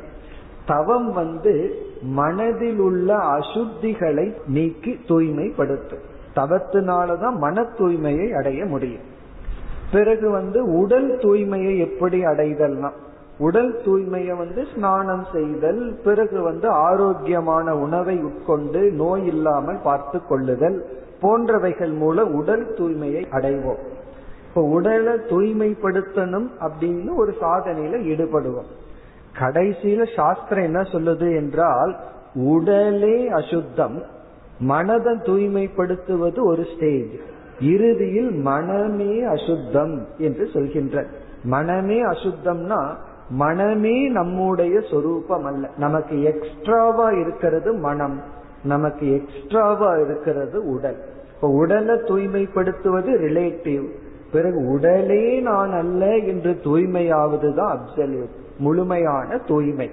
தவம் வந்து மனதில் உள்ள அசுத்திகளை நீக்கி தூய்மைப்படுத்தும் தவத்தினாலதான் மன தூய்மையை அடைய முடியும். பிறகு வந்து உடல் தூய்மையை எப்படி அடைதல்னா உடல் தூய்மையை வந்து ஸ்நானம் செய்தல் பிறகு வந்து ஆரோக்கியமான உணவை உட்கொண்டு நோய் இல்லாமல் பார்த்து கொள்ளுதல் போன்றவைகள் மூலம் உடல் தூய்மையை அடைவோம். இப்போ உடலை தூய்மைப்படுத்தணும் அப்படின்னு ஒரு சாதனையில ஈடுபடுவோம். கடைசியில சாஸ்திரம் என்ன சொல்லுது என்றால் உடலே அசுத்தம் மனதை தூய்மைப்படுத்துவது ஒரு ஸ்டேஜ் இறுதியில் மனமே அசுத்தம் என்று சொல்கின்ற மனமே அசுத்தம்னா மனமே நம்முடைய சொரூபம் அல்ல. நமக்கு எக்ஸ்ட்ராவா இருக்கிறது மனம் நமக்கு எக்ஸ்ட்ராவா இருக்கிறது உடல். இப்ப உடலை தூய்மைப்படுத்துவது ரிலேட்டிவ் பிறகு உடலே நான் அல்ல என்று தூய்மையாவதுதான் அப்சல்யூட் முழுமையான தூய்மை.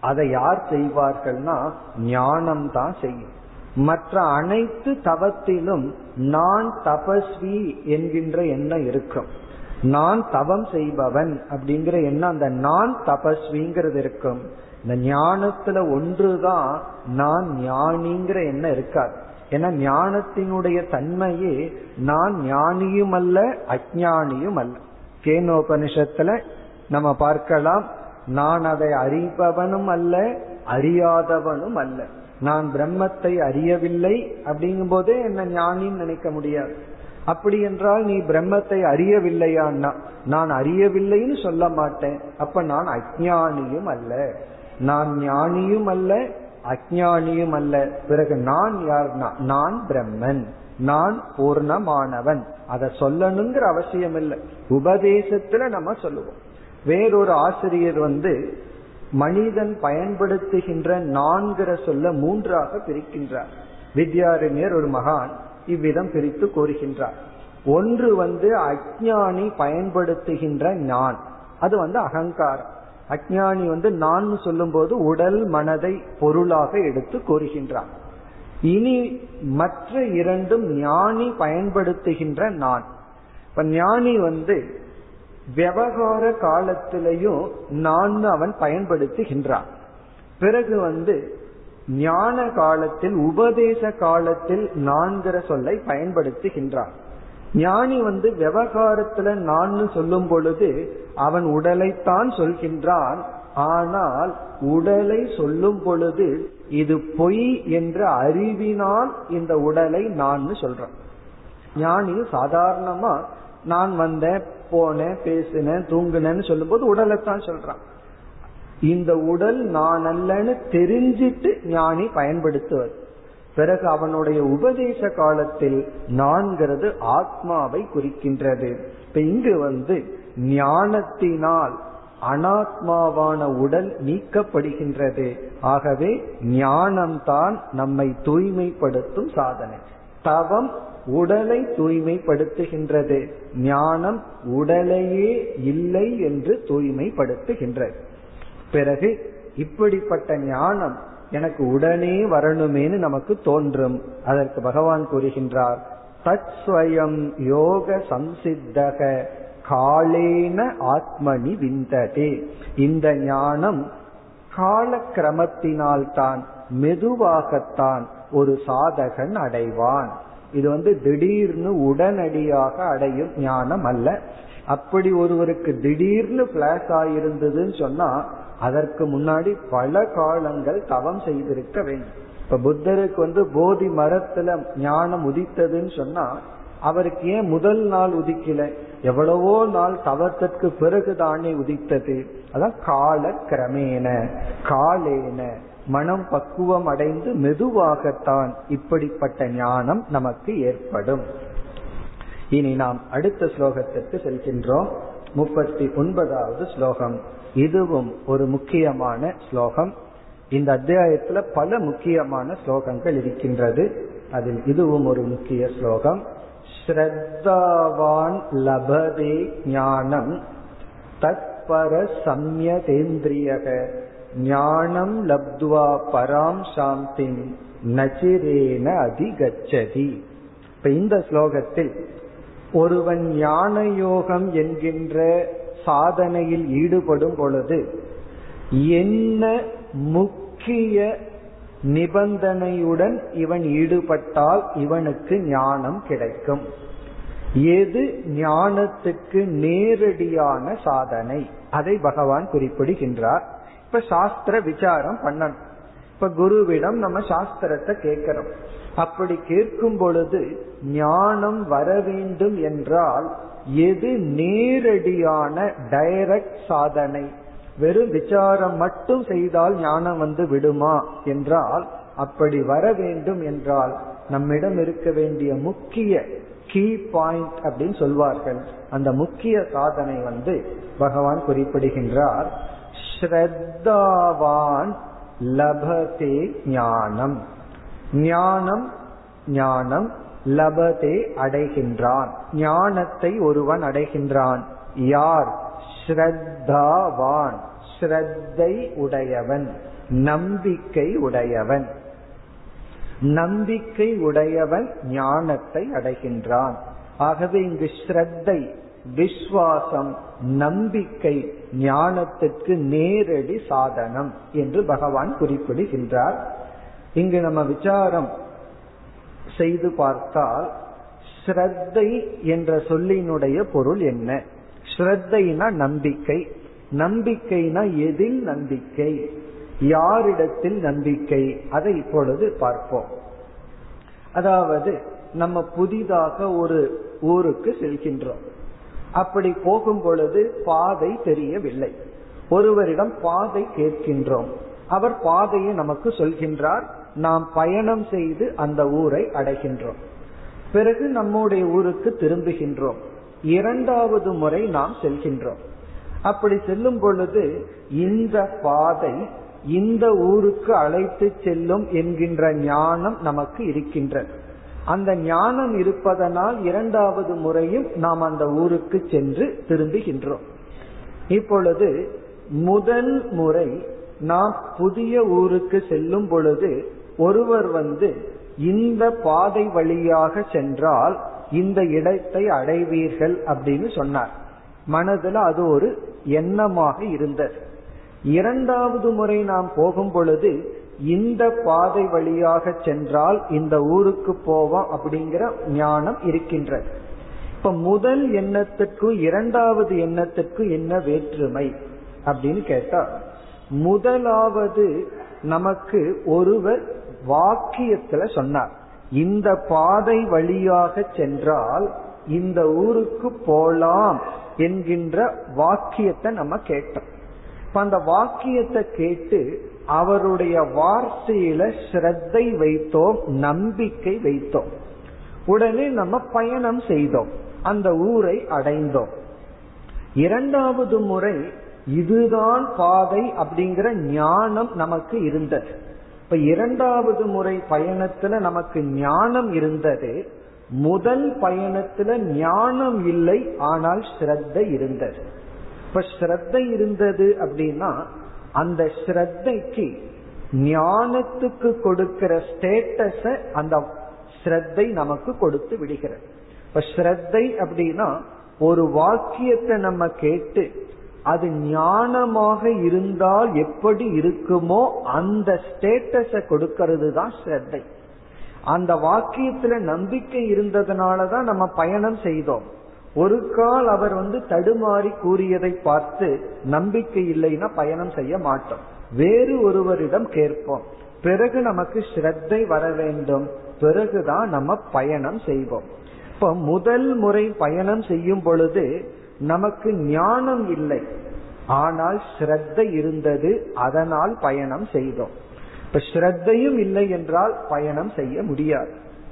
அதை யார் செய்வார்கள்னா ஞானம் தான் செய்யும். மற்ற அனைத்து தவத்திலும் நான் தபஸ்வி என்கின்ற எண்ணம் இருக்கும். நான் தவம் செய்பவன் அப்படிங்கிற எண்ணம் அந்த நான் தபஸ்விங்கிறது இருக்கும். இந்த ஞானத்துல ஒன்றுதான் நான் ஞானிங்கிற எண்ணம் இருக்காது. ஏன்னா ஞானத்தினுடைய தன்மையே நான் ஞானியும் அல்ல அஜானியும் அல்ல கேனோபனிஷத்துல நம்ம பார்க்கலாம் நான் அதை அறிபவனும் அல்ல அறியாதவனும் அல்ல. நான் பிரம்மத்தை அறியவில்லை அப்படிங்கும் போதே என்ன ஞானின்னு நினைக்க முடியாது. அப்படி என்றால் நீ பிரம்மத்தை அறியவில்லையான்னா நான் அறியவில்லைன்னு சொல்ல மாட்டேன். அப்ப நான் அஜானியும் அல்ல. நான் ஞானியும் அல்ல அஜானியும் அல்ல. பிறகு நான் யார்னா நான் பிரம்மன். நான் பூர்ணமானவன். அதை சொல்லணுங்கிற அவசியம் இல்லை உபதேசத்துல நம்ம சொல்லுவோம். வேறொரு ஆசிரியர் வந்து மனிதன் பயன்படுத்துகின்ற நான்கிற சொல்ல மூன்றாக பிரிக்கின்றார். வித்யாரண்யர் ஒரு மகான் இவ்விதம் பிரித்து கூறுகின்றார். ஒன்று வந்து அஜானி பயன்படுத்துகின்ற நான் அது வந்து அகங்காரம். அஜானி வந்து நான் சொல்லும் போது உடல் மனதை பொருளாக எடுத்து கூறுகின்றான் இனி மற்ற இரண்டும் ஞானி பயன்படுத்துகின்ற நான் இப்ப ஞானி வந்து விவகார காலத்திலையும் நான் அவன் பயன்படுத்துகின்றான். பிறகு வந்து ஞான காலத்தில் உபதேச காலத்தில் நான்கிற சொல்லை பயன்படுத்துகின்றான். ஞானி வந்து விவகாரத்துல நான் சொல்லும் பொழுது அவன் உடலைத்தான் சொல்கின்றான். ஆனால் உடலை சொல்லும் பொழுது இது பொய் என்ற அறிவினால் இந்த உடலை நான் சொல்றான். ஞானி சாதாரணமா நான் வந்தேன் போனேன் பேசினேன் தூங்குனேன்னு சொல்லும் போது உடலைத்தான் சொல்றான். இந்த உடல் நான் அல்லன்னு தெரிஞ்சிட்டு ஞானி பயன்படுத்துவது பிறகு அவனுடைய உபதேச காலத்தில் நான்கிறது ஆத்மாவை குறிக்கின்றது. இப்ப இங்கு வந்து ஞானத்தினால் அனாத்மாவான உடல் நீக்கப்படுகின்றது. ஆகவே ஞானம்தான் நம்மை தூய்மைப்படுத்தும் சாதனை. தவம் உடலை தூய்மைப்படுத்துகின்றது. ஞானம் உடலையே இல்லை என்று தூய்மைப்படுத்துகின்றது. பிறகு இப்படிப்பட்ட ஞானம் எனக்கு உடனே வரணுமேனு நமக்கு தோன்றும். அதற்கு பகவான் கூறுகின்றார் தத் ஸ்வயம் யோக சம்சித்தக காலேன ஆத்மனி விந்ததே. இந்த ஞானம் காலக்கிரமத்தினால்தான் மெதுவாகத்தான் ஒரு சாதகன் அடைவான். இது வந்து திடீர்னு உடனடியாக அடையும் ஞானம் அல்ல. அப்படி ஒருவருக்கு திடீர்னு பிளாஷ் ஆயிருந்ததுன்னு சொன்னா அதற்கு முன்னாடி பல காலங்கள் தவம் செய்திருக்க வேண்டும். இப்ப புத்தருக்கு வந்து போதி மரத்துல ஞானம் உதித்ததுன்னு சொன்னா அவருக்கு ஏன் முதல் நாள் உதிக்கல? எவ்வளவோ நாள் தவத்திற்கு பிறகுதானே உதித்தது. அதான் கால கிரமேன காலேன. மனம் பக்குவம் அடைந்து மெதுவாகத்தான் இப்படிப்பட்ட ஞானம் நமக்கு ஏற்படும். இனி நாம் அடுத்த ஸ்லோகத்திற்கு செல்கின்றோம். முப்பத்தி ஒன்பதாவது ஸ்லோகம். இதுவும் ஒரு முக்கியமான ஸ்லோகம். இந்த அத்தியாயத்துல பல முக்கியமான ஸ்லோகங்கள் இருக்கின்றது. அதில் இதுவும் ஒரு முக்கிய ஸ்லோகம். ஸ்ரத்தாவான் லபதே ஞானம் தத்பர சம்யதேந்திரியக ஞானம் லப்துவா பராம் சாந்தி நச்சிரேன அதிகச்சதி. இப்ப இந்த ஸ்லோகத்தில் ஒருவன் ஞான யோகம் என்கின்ற சாதனையில் ஈடுபடும் பொழுது என்ன முக்கிய நிபந்தனையுடன் இவன் ஈடுபட்டால் இவனுக்கு ஞானம் கிடைக்கும். எது ஞானத்துக்கு நேரடியான சாதனை? அதை பகவான் குறிப்பிடுகின்றார். இப்ப சாஸ்திர விசாரம் பண்ணணும். இப்ப குருவிடம் நம்ம சாஸ்திரத்தை கேட்கிறோம். அப்படி கேட்கும் பொழுது ஞானம் வர வேண்டும் என்றால் எது நேரடியான டைரக்ட் சாதனை? வெறும் விசாரம் மட்டும் செய்தால் ஞானம் வந்து விடுமா என்றால் அப்படி வர வேண்டும் என்றால் நம்மிடம் இருக்க வேண்டிய முக்கிய கீ பாயிண்ட் அப்படின்னு சொல்வார்கள். அந்த முக்கிய சாதனை வந்து பகவான் குறிப்பிடுகின்றார். ஸ்ரத்தாவான் லபதே ஞானம் ஞானம் ஞானம் லபதே அடைகின்றான் ஞானத்தை ஒருவன் அடைகின்றான்। யார்? ஸ்ரத்தாவான்। ஸ்ரத்தை உடையவன்। நம்பிக்கை உடையவன்। நம்பிக்கை உடையவன் ஞானத்தை அடைகின்றான். ஆகவே இங்கு ஸ்ரத்தை விஸ்வாசம் நம்பிக்கை ஞானத்துக்கு நேரடி சாதனம் என்று பகவான் குறிப்பிடுகின்றார். இங்கு நம்ம விசாரம் செய்து பார்த்தால் ஸ்ரத்தை என்ற சொல்லினுடைய பொருள் என்ன? ஸ்ரத்தைனா நம்பிக்கை. நம்பிக்கைனா எதில் நம்பிக்கை? யாரிடத்தில் நம்பிக்கை? அதை இப்பொழுது பார்ப்போம். அதாவது நம்ம புதிதாக ஒரு ஊருக்கு செல்கின்றோம். அப்படி போகும் பொழுது பாதை தெரியவில்லை. ஒருவரிடம் பாதை கேட்கின்றோம். அவர் பாதையை நமக்கு சொல்கின்றார். நாம் பயணம் செய்து அந்த ஊரை அடைகின்றோம். பிறகு நம்முடைய ஊருக்கு திரும்புகின்றோம். இரண்டாவது முறை நாம் செல்கின்றோம். அப்படி செல்லும் பொழுது இந்த பாதை இந்த ஊருக்கு அழைத்து செல்லும் என்கின்ற ஞானம் நமக்கு இருக்கின்றது. அந்த ஞானம் இருப்பதனால் இரண்டாவது முறையும் நாம் அந்த ஊருக்கு சென்று திரும்புகின்றோம். இப்பொழுது முதல் முறை நாம் புதிய ஊருக்கு செல்லும் பொழுது ஒருவர் வந்து இந்த பாதை வழியாக சென்றால் இந்த இடத்தை அடைவீர்கள் அப்படின்னு சொன்னார். மனதுல அது ஒரு எண்ணமாக இருந்தது. இரண்டாவது முறை நாம் போகும் பொழுது இந்த பாதை வழியாக சென்றால் இந்த ஊருக்கு போவோம் அப்படிங்கிற ஞானம் இருக்கின்றது. இப்ப முதல் எண்ணத்துக்கும் இரண்டாவது எண்ணத்துக்கும் என்ன வேற்றுமை அப்படின்னு கேட்டா முதலாவது நமக்கு ஒருவர் வாக்கியத்துல சொன்னார். இந்த பாதை வழியாக சென்றால் இந்த ஊருக்கு போலாம் என்கின்ற வாக்கியத்தை நம்ம கேட்டோம். இப்ப அந்த வாக்கியத்தை கேட்டு அவருடைய வார்த்தையில ஸ்ரத்தை வைத்தோம் நம்பிக்கை வைத்தோம். உடனே நம்ம பயணம் செய்தோம் அந்த ஊரை அடைந்தோம். இரண்டாவது முறை இதுதான் பாதை அப்படிங்கிற ஞானம் நமக்கு இருந்தது. இப்ப இரண்டாவது முறை பயணத்துல நமக்கு ஞானம் இருந்தது முதல் பயணத்துல ஞானம் இல்லை ஆனால் ஸ்ரத்த இருந்தது. இப்ப ஸ்ரத்த இருந்தது அப்படின்னா அந்த ஸ்ரத்தைக்கு ஞானத்துக்கு கொடுக்கிற ஸ்டேட்டஸ அந்த ஸ்ரத்தை நமக்கு கொடுத்து விடுகிறது. இப்ப ஸ்ரத்தை அப்படின்னா ஒரு வாக்கியத்தை நம்ம கேட்டு அது ஞானமாக இருந்தால் எப்படி இருக்குமோ அந்த ஸ்டேட்டஸ கொடுக்கிறது தான் ஸ்ரத்தை. அந்த வாக்கியத்துல நம்பிக்கை இருந்ததுனாலதான் நம்ம பயணம் செய்தோம். ஒரு கால் அவர் வந்து தடுமாறி கூறியதை பார்த்து நம்பிக்கை இல்லைன்னா பயணம் செய்ய மாட்டோம். வேறு ஒருவரிடம் கேட்போம். பிறகு நமக்கு ஸ்ரத்தை வர வேண்டும். பிறகுதான் நம்ம பயணம் செய்வோம். இப்ப முதல் முறை பயணம் செய்யும் பொழுது நமக்கு ஞானம் இல்லை. ஆனால் ஸ்ரத்தை இருந்தது அதனால் பயணம் செய்தோம். இப்ப ஸ்ரத்தையும் இல்லை என்றால் பயணம் செய்ய முடியாது.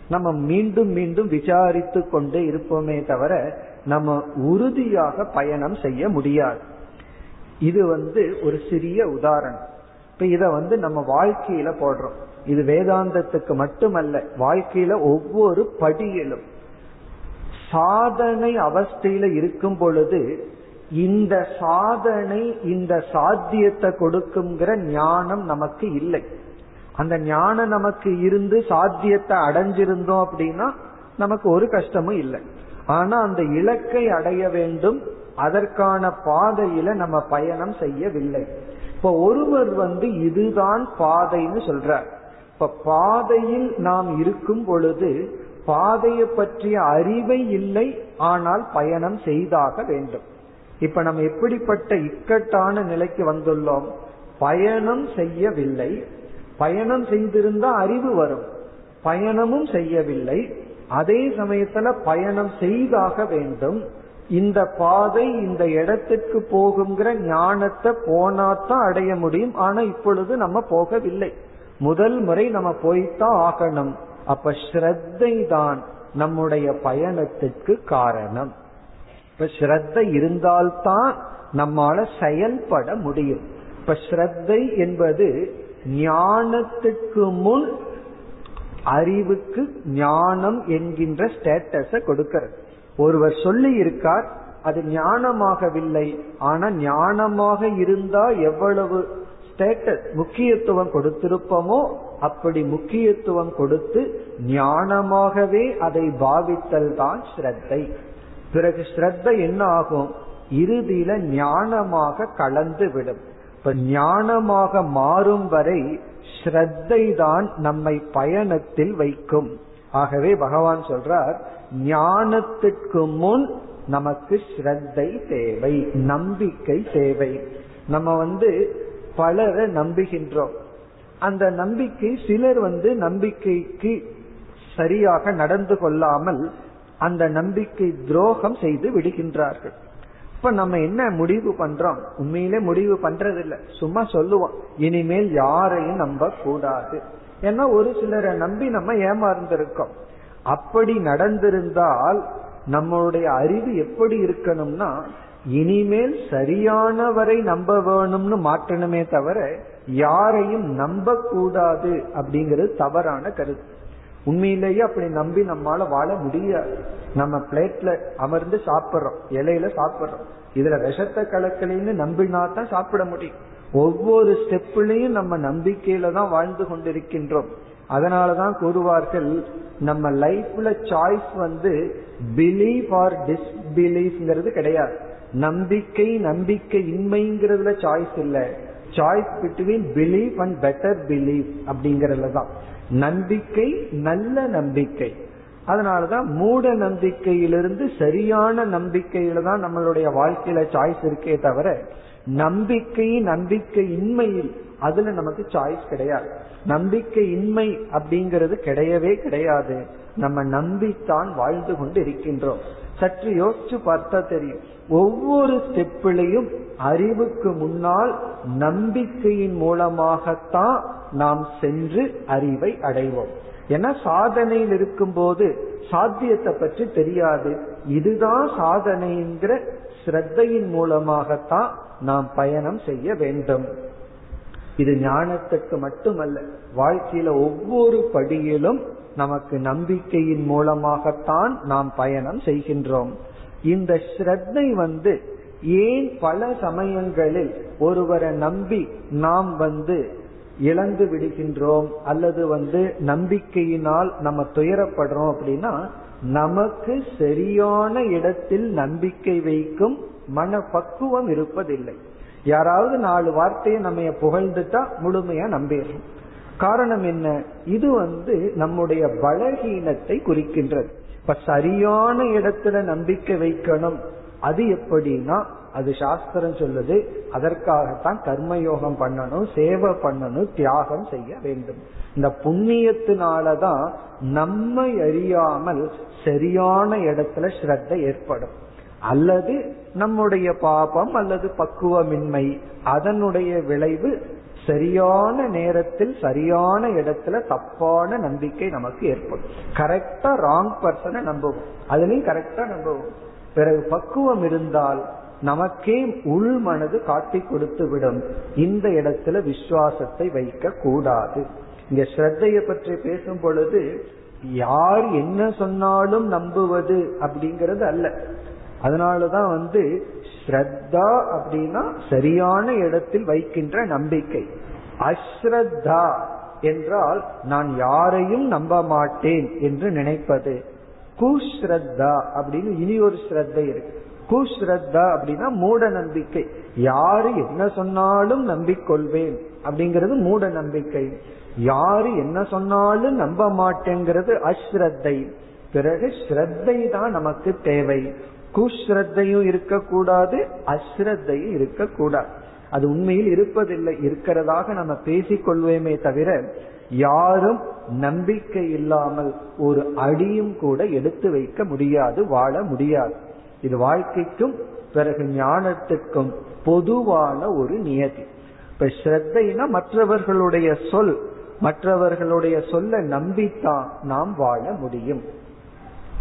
நம்ம மீண்டும் மீண்டும் விசாரித்து கொண்டே இருப்போமே தவிர நம்ம உறுதியாக பயணம் செய்ய முடியாது. இது வந்து ஒரு சிறிய உதாரணம். இப்ப இத வந்து நம்ம வாழ்க்கையில போடுறோம். இது வேதாந்தத்துக்கு மட்டுமல்ல வாழ்க்கையில ஒவ்வொரு படியிலும் சாதனை அவஸ்தையில இருக்கும் பொழுது இந்த சாதனை இந்த சாத்தியத்தை கொடுக்குங்கிற ஞானம் நமக்கு இல்லை. அந்த ஞானம் நமக்கு இருந்து சாத்தியத்தை அடைஞ்சிருந்தோம் அப்படின்னா நமக்கு ஒரு கஷ்டமும் இல்லை. ஆனா அந்த இலக்கை அடைய வேண்டும். அதற்கான பாதையில நம்ம பயணம் செய்யவில்லை. இப்ப ஒருவர் வந்து இதுதான் பாதைன்னு சொல்றார். இப்ப பாதையில் நாம் இருக்கும் பொழுது பாதையை பற்றிய அறிவை இல்லை ஆனால் பயணம் செய்தாக வேண்டும். இப்ப நம்ம எப்படிப்பட்ட இக்கட்டான நிலைக்கு வந்துள்ளோம்? பயணம் செய்யவில்லை. பயணம் செய்திருந்தா அறிவு வரும். பயணமும் செய்யவில்லை. அதே சமயத்துல பயணம் செய்தாக வேண்டும். இந்த பாதை இந்த இடத்துக்கு போகுங்கிற ஞானத்தை போனாத்தான் அடைய முடியும். ஆனா இப்பொழுது நம்ம போகவில்லை. முதல் முறை நம்ம போய்தான் ஆகணும். அப்ப ஸ்ரத்தை தான் நம்முடைய பயணத்துக்கு காரணம். இப்ப ஸ்ரத்தை இருந்தால்தான் நம்மால செயல்பட முடியும். இப்ப ஸ்ரத்தை என்பது ஞானத்துக்கு முன் அறிவுக்கு ஞானம் என்கின்ற ஸ்டேட்டஸ கொடுக்கிறது. ஒருவர் சொல்லி இருக்கார் அது ஞானமாகவில்லை. ஆனா ஞானமாக இருந்தா எவ்வளவு ஸ்டேட்டஸ் முக்கியத்துவம் கொடுத்திருப்போமோ அப்படி முக்கியத்துவம் கொடுத்து ஞானமாகவே அதை பாவித்தல் தான் ஸ்ரத்தை. பிறகு ஸ்ரத்த என்ன ஆகும்? இறுதியில ஞானமாக கலந்து விடும் இப்ப ஞானமாக மாறும் வரை ஸ்ரத்தை தான் நம்மை பயணத்தில் வைக்கும். ஆகவே பகவான் சொல்றார் ஞானத்துக்கு முன் நமக்கு ஸ்ரத்தை தேவை நம்பிக்கை தேவை. நம்ம வந்து பலரை நம்புகின்றோம். அந்த நம்பிக்கை சிலர் வந்து நம்பிக்கைக்கு சரியாக நடந்து கொள்ளாமல் அந்த நம்பிக்கை துரோகம் செய்து விடுகின்றார்கள். இப்ப நம்ம என்ன முடிவு பண்றோம்? உண்மையிலே முடிவு பண்றதில்ல. சும்மா சொல்லுவோம். இனிமேல் யாரையும் நம்ப கூடாது ஏன்னா ஒரு சிலரை நம்பி நம்ம ஏமாறந்திருக்கோம் அப்படி நடந்திருந்தால் நம்மளுடைய அறிவு எப்படி இருக்கணும்னா இனிமேல் சரியானவரை நம்ப வேணும்னு மாற்றணுமே தவிர யாரையும் நம்ப கூடாது அப்படிங்கிறது தவறான கருத்து. உண்மையிலேயே அப்படி நம்பி நம்மால வாழ முடியாது. நம்ம பிளேட்ல அமர்ந்து சாப்பிடுறோம். இலையில சாப்பிடுறோம். இதுல விஷத்தை கலக்கலைன்னு நம்பினா தான் சாப்பிட முடியும். ஒவ்வொரு ஸ்டெப்லயும் நம்ம நம்பிக்கையில தான் வாழ்ந்து கொண்டிருக்கின்றோம். அதனாலதான் கூறுவார்கள் நம்ம லைஃப்ல சாய்ஸ் வந்து பிலீவ் ஆர் டிஸ்பிலீஃப்ங்கிறது கிடையாது. நம்பிக்கை நம்பிக்கை இன்மைங்கிறதுல சாய்ஸ் இல்ல. Choice between believe and better believe அப்படிங்கறதுல தான் நம்பிக்கை நல்ல நம்பிக்கை. அதனாலதான் மூட நம்பிக்கையிலிருந்து சரியான நம்பிக்கையில தான் நம்மளுடைய வாழ்க்கையில சாய்ஸ் இருக்கே தவிர நம்பிக்கை நம்பிக்கை இன்மையில் அதுல நமக்கு சாய்ஸ் கிடையாது. நம்பிக்கை இன்மை அப்படிங்கிறது கிடையவே கிடையாது. நம்ம நம்பித்தான் வாழ்ந்து கொண்டு இருக்கின்றோம். சற்று யோசிச்சு பார்த்தா தெரியும். ஒவ்வொரு ஸ்டெப்பிலையும் அறிவுக்கு முன்னால் நம்பிக்கையின் மூலமாகத்தான் நாம் சென்று அறிவை அடைவோம். ஏன்னா சாதனையில் இருக்கும் போது சாத்தியத்தை பற்றி தெரியாது. இதுதான் சாதனைங்கிற ஸ்ரத்தையின் மூலமாகத்தான் நாம் பயணம் செய்ய வேண்டும். இது ஞானத்துக்கு மட்டுமல்ல வாழ்க்கையில ஒவ்வொரு படியிலும் நமக்கு நம்பிக்கையின் மூலமாகத்தான் நாம் பயணம் செய்கின்றோம். இந்த ஸ்ரத்தை வந்து ஏன் பல சமயங்களில் ஒருவரை நம்பி நாம் வந்து இழந்து விடுகின்றோம் அல்லது வந்து நம்பிக்கையினால் நம்ம துயரப்படுறோம் அப்படின்னா நமக்கு சரியான இடத்தில் நம்பிக்கை வைக்கும் மனப்பக்குவம் இருப்பதில்லை. யாராவது நாலு வார்த்தையை நம்ம புகழ்ந்துட்டா முழுமையா நம்பிடுறோம். காரணம் என்ன? இது வந்து நம்முடைய பலகீனத்தை குறிக்கின்றது. இப்ப சரியான இடத்துல நம்பிக்கை வைக்கணும். அது எப்படின்னா அது சாஸ்திரம் சொல்லுது அதற்காகத்தான் கர்மயோகம் பண்ணணும் சேவை பண்ணணும் தியாகம் செய்ய வேண்டும். இந்த புண்ணியத்தினாலதான் நம்மை அறியாமல் சரியான இடத்துல ஸ்ரத்த ஏற்படும். அல்லது நம்முடைய பாபம் அல்லது பக்குவமின்மை அதனுடைய விளைவு சரியான நேரத்தில் சரியான இடத்துல தப்பான நம்பிக்கை நமக்கு ஏற்படும். கரெக்டா ராங் பர்சனை நம்புவோம். அதுலயும் கரெக்டா நம்புவோம். பிறகு பக்குவம் இருந்தால் நமக்கே உள் மனது காட்டி கொடுத்து விடும். இந்த இடத்துல விசுவாசத்தை வைக்க கூடாது. இங்க ஸ்ரத்தைய பற்றி பேசும் பொழுது யார் என்ன சொன்னாலும் நம்புவது அப்படிங்கிறது அல்ல. அதனாலதான் வந்து ஸ்ரத்தா அப்படின்னா சரியான இடத்தில் வைக்கின்ற நம்பிக்கை. அஸ்ரத்தா என்றால் நான் யாரையும் நம்ப மாட்டேன் என்று நினைப்பது. குஸ்ரத்தா அப்படின்னு இனி ஒரு ஸ்ரத்தை இருக்கு. குஸ்ரத்தா அப்படின்னா மூட நம்பிக்கை. யாரு என்ன சொன்னாலும் நம்பிக்கொள்வேன் அப்படிங்கிறது மூட நம்பிக்கை. யாரு என்ன சொன்னாலும் நம்ப மாட்டேங்கிறது அஸ்ரத்தை. பிறகு ஸ்ரத்தை தான் நமக்கு தேவை. குஸ்ரத்தையும் இருக்கக்கூடாது அஸ்ரத்தையும் இருக்கக்கூடாது அது உண்மையில் இருப்பதில்லை இருக்கிறதாக நம்ம பேசிக்கொள்வேமே தவிர யாரும் நம்பிக்கை இல்லாமல் ஒரு அடியும் கூட எடுத்து வைக்க முடியாது வாழ முடியாது. இது வாழ்க்கைக்கும் பிறகு ஞானத்துக்கும் பொதுவான ஒரு நியதி. இப்ப ஸ்ரத்தைனா மற்றவர்களுடைய சொல் மற்றவர்களுடைய சொல்ல நம்பித்தான் நாம் வாழ முடியும்.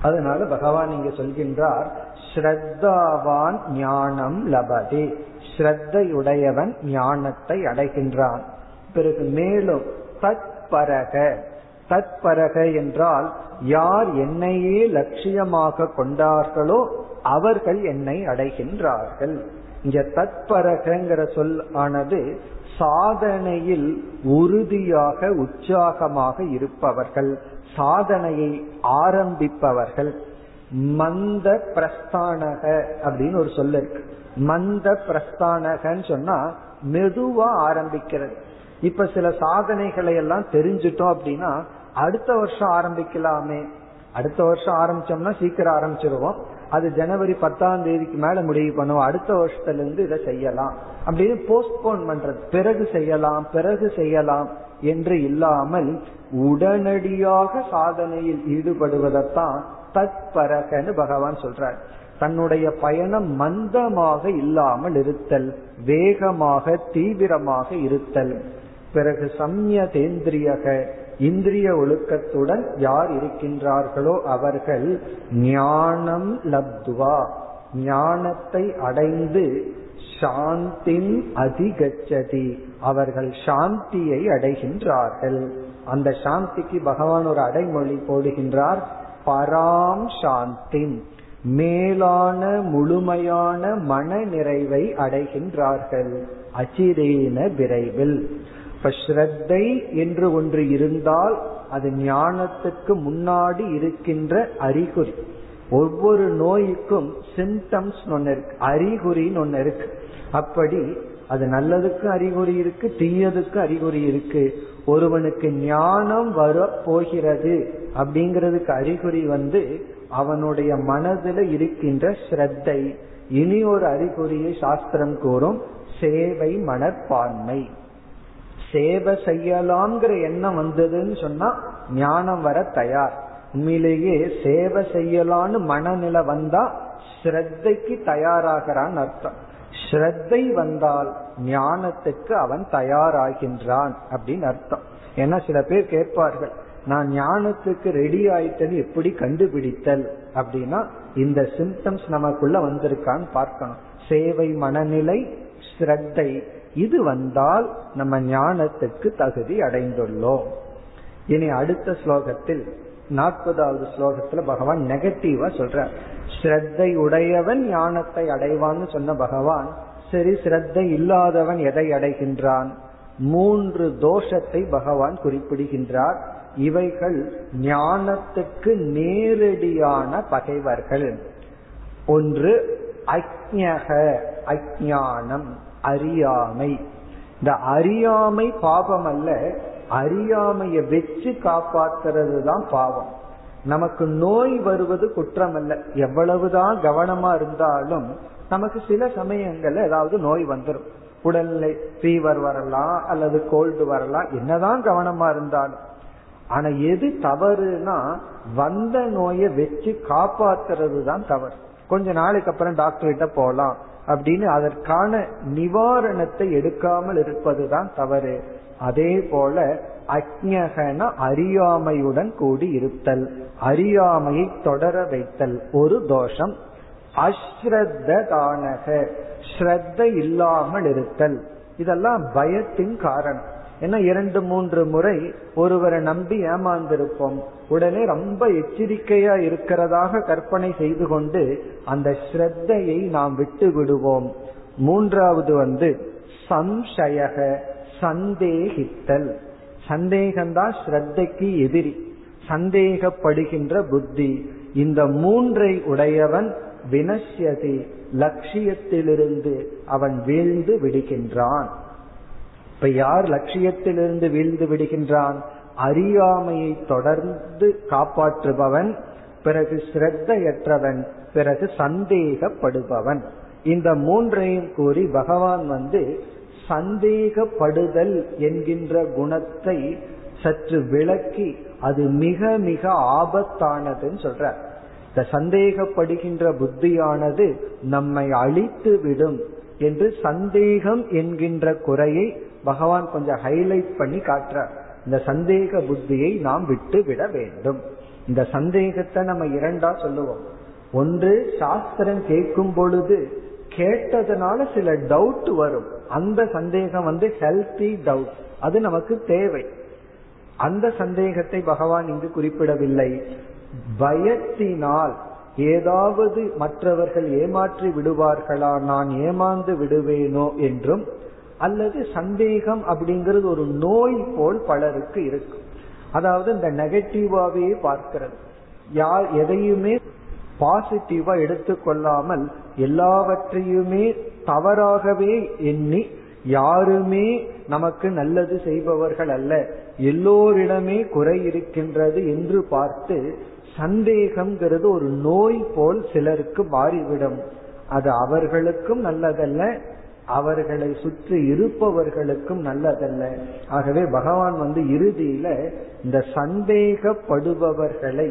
அதனால பகவான் இங்க சொல்கின்றார் ஸ்ரத்தாவான் ஞானம் லபதே. ஸ்ரத்தையுடையவன் ஞானத்தை அடைகின்றான். பிறகு மேலும் தத்பரக. தத்பரக என்றால் யார் என்னையே லட்சியமாக கொண்டார்களோ அவர்கள் என்னை அடைகின்றார்கள். இங்க தத்பரகங்கிற சொல் ஆனது சாதனையில் உறுதியாக உற்சாகமாக இருப்பவர்கள். சாதனையை ஆரம்பிப்பவர்கள் மந்த பிரஸ்தானக அப்படின்னு ஒரு சொல்ல இருக்கு. மந்த பிரஸ்தானகன்னு சொன்னா மெதுவா ஆரம்பிக்கிறது. இப்ப சில சாதனைகளை எல்லாம் தெரிஞ்சிட்டோம் அப்படின்னா அடுத்த வருஷம் ஆரம்பிக்கலாமே. அடுத்த வருஷம் ஆரம்பிச்சோம்னா சீக்கிரம் ஆரம்பிச்சிருவோம். அது ஜனவரி பத்தாம் தேதிக்கு மேல முடிவு பண்ணுவோம். அடுத்த வருஷத்துல இருந்து இதை செய்யலாம். அப்படின்னு போஸ்ட்போன் பண்றது. பிறகு செய்யலாம் பிறகு செய்யலாம். என்று இல்லாமல் உடனடியாக சாதனையில் ஈடுபடுவதைத்தான் தத்பரகன்னு பகவான் சொல்றார். தன்னுடைய பயணம் மந்தமாக இல்லாமல் இருத்தல் வேகமாக தீவிரமாக இருத்தல். பிறகு சம்யதேந்திரியக இந்திரிய ஒழுக்கத்துடன் யார் இருக்கின்றார்களோ அவர்கள் ஞானம் லப்துவா ஞானத்தை அடைந்து சாந்தின் அதிகச்சதி அவர்கள் சாந்தியை அடைகின்றார்கள். அந்த சாந்திக்கு பகவான் ஒரு அடைமொழி போடுகின்றார். பராம் சாந்தி. மேலான முழுமையான மன நிறைவை அடைகின்றார்கள். அச்சிரேன விரைவில். இப்ப ஸ்ரத்தை என்று ஒன்று இருந்தால் அது ஞானத்துக்கு முன்னாடி இருக்கின்ற அறிகுறி. ஒவ்வொரு நோய்க்கும் சிம்டம்ஸ் ஒன்னு இருக்கு. அறிகுறின்னு ஒன்னு இருக்கு. அப்படி அது நல்லதுக்கு அறிகுறி இருக்கு தீயதுக்கு அறிகுறி இருக்கு. ஒருவனுக்கு ஞானம் வர போகிறது அப்படிங்கிறதுக்கு அறிகுறி வந்து அவனுடைய மனதில் இருக்கின்ற ஸ்ரத்தை. இனி ஒரு அறிகுறியை சாஸ்திரம் கூறும் சேவை மனப்பான்மை. சேவை செய்யலாம்ங்கிற எண்ணம் வந்ததுன்னு சொன்னா ஞானம் வர தயார். உண்மையிலேயே சேவை செய்யலான்னு மனநிலை வந்தா ஸ்ரத்தைக்கு தயாராகிறான்னு அர்த்தம். ஸ்ரத்தை வந்தால் ஞானத்துக்கு அவன் தயாராகின்றான் அப்படின்னு அர்த்தம். ஏன்னா சில பேர் கேட்பார்கள் நான் ஞானத்துக்கு ரெடி ஆயிட்டது எப்படி கண்டுபிடித்தல்? அப்படின்னா இந்த சிம்டம்ஸ் நமக்குள்ள வந்திருக்கான்னு பார்க்கணும். சேவை மனநிலை ஸ்ரத்தை இது வந்தால் நம்ம ஞானத்துக்கு தகுதி அடைந்துள்ளோம். இனி அடுத்த ஸ்லோகத்தில் நாற்பதாவது ஸ்லோகத்துல பகவான் நெகட்டிவா சொல்ற ஸ்ரத்தை உடையவன் ஞானத்தை அடைவான்னு சொன்ன பகவான் சரி ஸ்ரத்தை இல்லாதவன் எதை அடைகின்றான்? மூன்று தோஷத்தை பகவான் குறிப்பிடுகின்றார். இவைகள் ஞானத்துக்கு நேரடியான பகைவர்கள். ஒன்று அக்ஞக அஜானம் அறியாமை. இந்த அறியாமை பாவம் அல்ல அறியாமையை வச்சு காப்பாத்துறது தான் பாவம். நமக்கு நோய் வருவது குற்றம் அல்ல எவ்வளவுதான் கவனமா இருந்தாலும் நமக்கு சில சமயங்கள்ல ஏதாவது நோய் வந்துடும் உடல்நிலை ஃபீவர் வரலாம் அல்லது கோல்டு வரலாம். என்னதான் கவனமா இருந்தாலும். ஆனா எது தவறுனா வந்த நோயை வச்சு காப்பாத்துறது தான் தவறு. கொஞ்ச நாளைக்கு அப்புறம் டாக்டர் கிட்ட போலாம் அப்படின்னு அதற்கான நிவாரணத்தை எடுக்காமல் இருப்பதுதான் தவறு. அதே போல அக்ஞகன அறியாமையுடன் கூடி இருத்தல் அறியாமையை தொடர வைத்தல் ஒரு தோஷம். அஸ்ரத்த தானக ஸ்ரத்த இல்லாமல் இருத்தல். இதெல்லாம் பயத்தின் காரணம். ஏன்னா இரண்டு மூன்று முறை ஒருவரை நம்பி ஏமாந்திருப்போம். உடனே ரொம்ப எச்சரிக்கையா இருக்கிறதாக கற்பனை செய்து கொண்டு அந்த ஸ்ரத்தையை நாம் விட்டு விடுவோம். மூன்றாவது வந்து சம்சயக சந்தேகித்தல். சந்தேகம்தான் ஸ்ரத்தைக்கு எதிரி. சந்தேகப்படுகின்ற புத்தி. இந்த மூன்றை உடையவன் வினஷ்யதி. லட்சியத்திலிருந்து அவன் வீழ்ந்து விடுகின்றான். இப்ப யார் லட்சியத்திலிருந்து வீழ்ந்து விடுகின்றான்? அறியாமையை தொடர்ந்து காப்பாற்றுபவன் பிறகு ஸ்ரத்தையற்றவன் பிறகு சந்தேகப்படுபவன். இந்த மூன்றையும் கூறி பகவான் வந்து சந்தேகப்படுதல் என்கின்ற குணத்தை சற்று விளக்கி அது மிக மிக ஆபத்தானதுன்னு சொல்ற இந்த சந்தேகப்படுகின்ற புத்தியானது நம்மை அழித்து விடும் என்று சந்தேகம் என்கின்ற குறையை பகவான் கொஞ்சம் ஹைலைட் பண்ணி காட்டுறார். இந்த சந்தேக புத்தியை நாம் விட்டு விட வேண்டும். இந்த சந்தேகத்தை நம்ம இரண்டா சொல்லுவோம். ஒன்று சாஸ்திரம் கேட்கும் பொழுது கேட்டதுனால சில டவுட் வரும். அந்த சந்தேகம் வந்து ஹெல்த்தி டவுட் அது நமக்கு தேவை. அந்த சந்தேகத்தை பகவான் இங்கு குறிப்பிடவில்லை. பயத்தினால் ஏதாவது மற்றவர்கள் ஏமாற்றி விடுவார்களா நான் ஏமாந்து விடுவேனோ என்றும் அல்லது சந்தேகம் அப்படிங்கிறது ஒரு நோய் போல் பலருக்கு இருக்கும். அதாவது இந்த நெகட்டிவாவே பார்க்கிறது. யார் எதையுமே பாசிட்டிவா எடுத்துக்கொள்ளாமல் எல்லாவற்றையுமே தவறாகவே எண்ணி யாருமே நமக்கு நல்லது செய்பவர்கள் அல்ல. எல்லோரிடமே குறை இருக்கின்றது என்று பார்த்து சந்தேகம்ங்கிறது ஒரு நோய் போல் சிலருக்கு மாறிவிடும். அது அவர்களுக்கும் நல்லதல்ல அவர்களை சுற்றி இருப்பவர்களுக்கும் நல்லதல்ல. ஆகவே பகவான் வந்து இறுதியில இந்த சந்தேகப்படுபவர்களை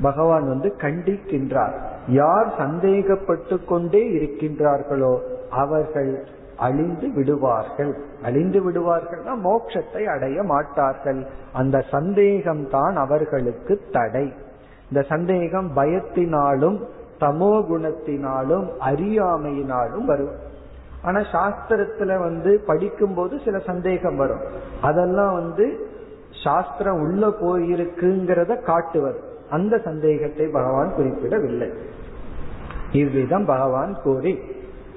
பகவான் வந்து கண்டிக்கின்றார். யார் சந்தேகப்பட்டு கொண்டே இருக்கின்றார்களோ அவர்கள் அழிந்து விடுவார்கள். அழிந்து விடுவார்கள்னா மோட்சத்தை அடைய மாட்டார்கள். அந்த சந்தேகம் தான் அவர்களுக்கு தடை. இந்த சந்தேகம் பயத்தினாலும் தமோ குணத்தினாலும் அறியாமையினாலும் வரும். ஆனா சாஸ்திரத்துல வந்து படிக்கும் போது சில சந்தேகம் வரும். அதெல்லாம் வந்து சாஸ்திரம் உள்ள போயிருக்குங்கிறத காட்டுவது. அந்த சந்தேகத்தை பகவான் குறிப்பிடவில்லை. இவ்விதம் பகவான் கூறி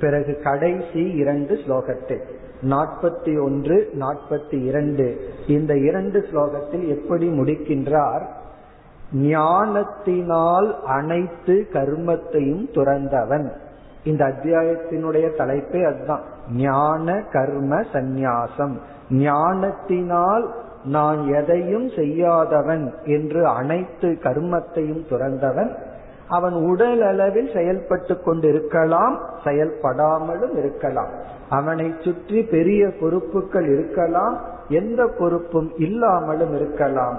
பிறகு கடைசி இரண்டு ஸ்லோகத்தில் நாற்பத்தி ஒன்று நாற்பத்தி இரண்டு இந்த இரண்டு ஸ்லோகத்தில் எப்படி முடிக்கின்றார்? ஞானத்தினால் அனைத்து கர்மத்தையும் துறந்தவன். இந்த அத்தியாயத்தினுடைய தலைப்பே அதுதான். ஞான கர்ம சந்நியாசம். ஞானத்தினால் நான் எதையும் செய்யாதவன் என்று அனைத்து கர்மத்தையும் துறந்தவன் அவன் உடல் அளவில் செயல்பட்டு கொண்டிருக்கலாம் செயல்படாமலும் இருக்கலாம். அவனை சுற்றி பெரிய பொறுப்புகள் இருக்கலாம் எந்த பொறுப்பும் இல்லாமலும் இருக்கலாம்.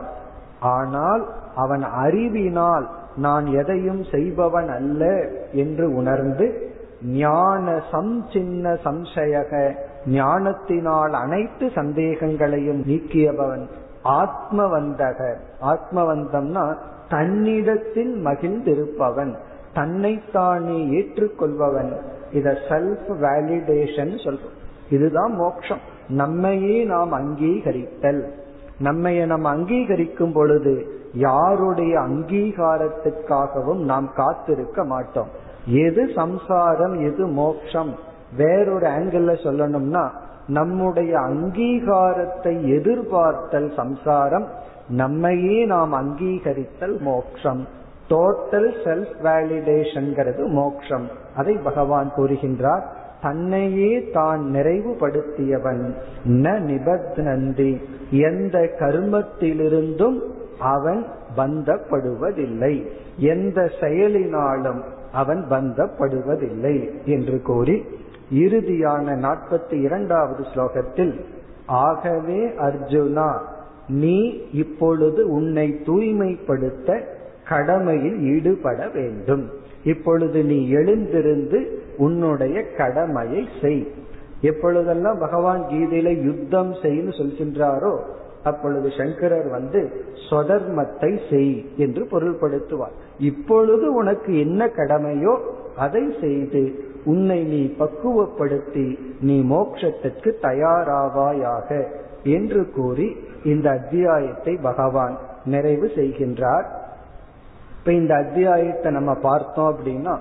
ஆனால் அவன் அறிவினால் நான் எதையும் செய்பவன் அல்ல என்று உணர்ந்து ஞான சம்சின்ன சம்சயக ஞானத்தினால் அனைத்து சந்தேகங்களையும் நீக்கியவன் ஆத்மவந்தக. ஆத்மவந்தம்னா தன்னிடத்தில் மகிழ்ந்திருப்பவன் தன்னைத்தானே ஏற்றுக்கொள்பவன். இத செல்ஃப் வேலிடேஷன் சொல்றோம். இதுதான் மோட்சம் நம்மையே நாம் அங்கீகரித்தல். நம்மைய நாம் அங்கீகரிக்கும் பொழுது யாருடைய அங்கீகாரத்துக்காகவும் நாம் காத்திருக்க மாட்டோம். எது சம்சாரம் எது மோட்சம் வேறொரு ஆங்கிள் சொல்லணும்னா நம்முடைய அங்கீகாரத்தை எதிர்பார்த்தல் சம்சாரம் நம்மையே நாம் அங்கீகரித்தல் மோக்ஷம். டோட்டல் செல்ஃப் வேலிடேஷன்கிறது மோக்ஷம். அதை பகவான் கூறுகின்றார் தன்னையே தான் நிறைவுபடுத்தியவன். ந நிபத்னந்தி எந்த கர்மத்திலிருந்தும் அவன் பந்தப்படுவதில்லை. எந்த செயலினாலும் அவன் பந்தப்படுவதில்லை என்று கூறி இறுதியான நாற்பத்தி இரண்டாவது ஸ்லோகத்தில் ஆகவே அர்ஜுனா நீ இப்பொழுது உன்னை தூய்மைப்படுத்த கடமையில் ஈடுபட வேண்டும். இப்பொழுது நீ எழுந்திருந்து உன்னுடைய கடமையை செய். எப்பொழுதெல்லாம் பகவான் கீதையில யுத்தம் செய்யு சொல்கின்றாரோ அப்பொழுது சங்கரர் வந்து சொதர்மத்தை செய் என்று பொருள்படுத்துவார். இப்பொழுது உனக்கு என்ன கடமையோ அதை செய்து உன்னை நீ பக்குவப்படுத்தி நீ மோட்சத்திற்கு தயாராவாயாக என்று கூறி இந்த அத்தியாயத்தை பகவான் நிறைவு செய்கின்றார். இப்ப இந்த அத்தியாயத்தை நம்ம பார்த்தோம் அப்படின்னா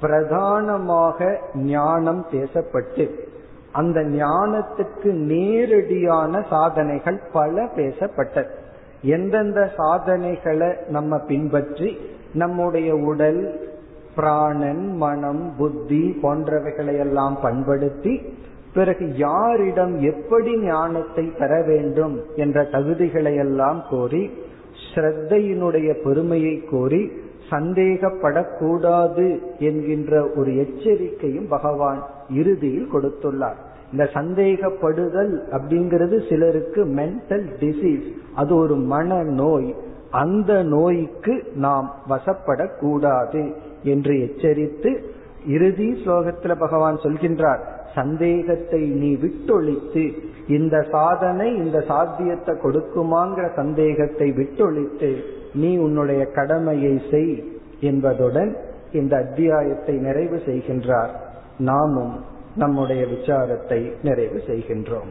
பிரதானமாக ஞானம் பேசப்பட்டு அந்த ஞானத்துக்கு நேரடியான சாதனைகள் பல பேசப்பட்டது. எந்தெந்த சாதனைகளை நம்ம பின்பற்றி நம்முடைய உடல் பிராணன் மனம் புத்தி போன்றவைகளை எல்லாம் பண்படுத்தி பிறகு யாரிடம் எப்படி ஞானத்தை பெற வேண்டும் என்ற தகுதிகளை எல்லாம் கோரி ஸ்ரத்தையினுடைய பெருமையை கோரி சந்தேகப்படக்கூடாது என்கின்ற ஒரு எச்சரிக்கையும் பகவான் இறுதியில் கொடுத்துள்ளார். இந்த சந்தேகப்படுதல் அப்படிங்கிறது சிலருக்கு மென்டல் டிசீஸ் அது ஒரு மன நோய் அந்த நோய்க்கு நாம் வசப்படக்கூடாது. என்று எச்சரித்து இறுதி ஸ்லோகத்துல பகவான் சொல்கின்றார் சந்தேகத்தை நீ விட்டொழித்து இந்த சாதனை இந்த சாத்தியத்தை கொடுக்குமாங்கிற சந்தேகத்தை விட்டொழித்து நீ உன்னுடைய கடமையை செய் என்பதுடன் இந்த அத்தியாயத்தை நிறைவு செய்கின்றார். நாமும் நம்முடைய விசாரத்தை நிறைவு செய்கின்றோம்.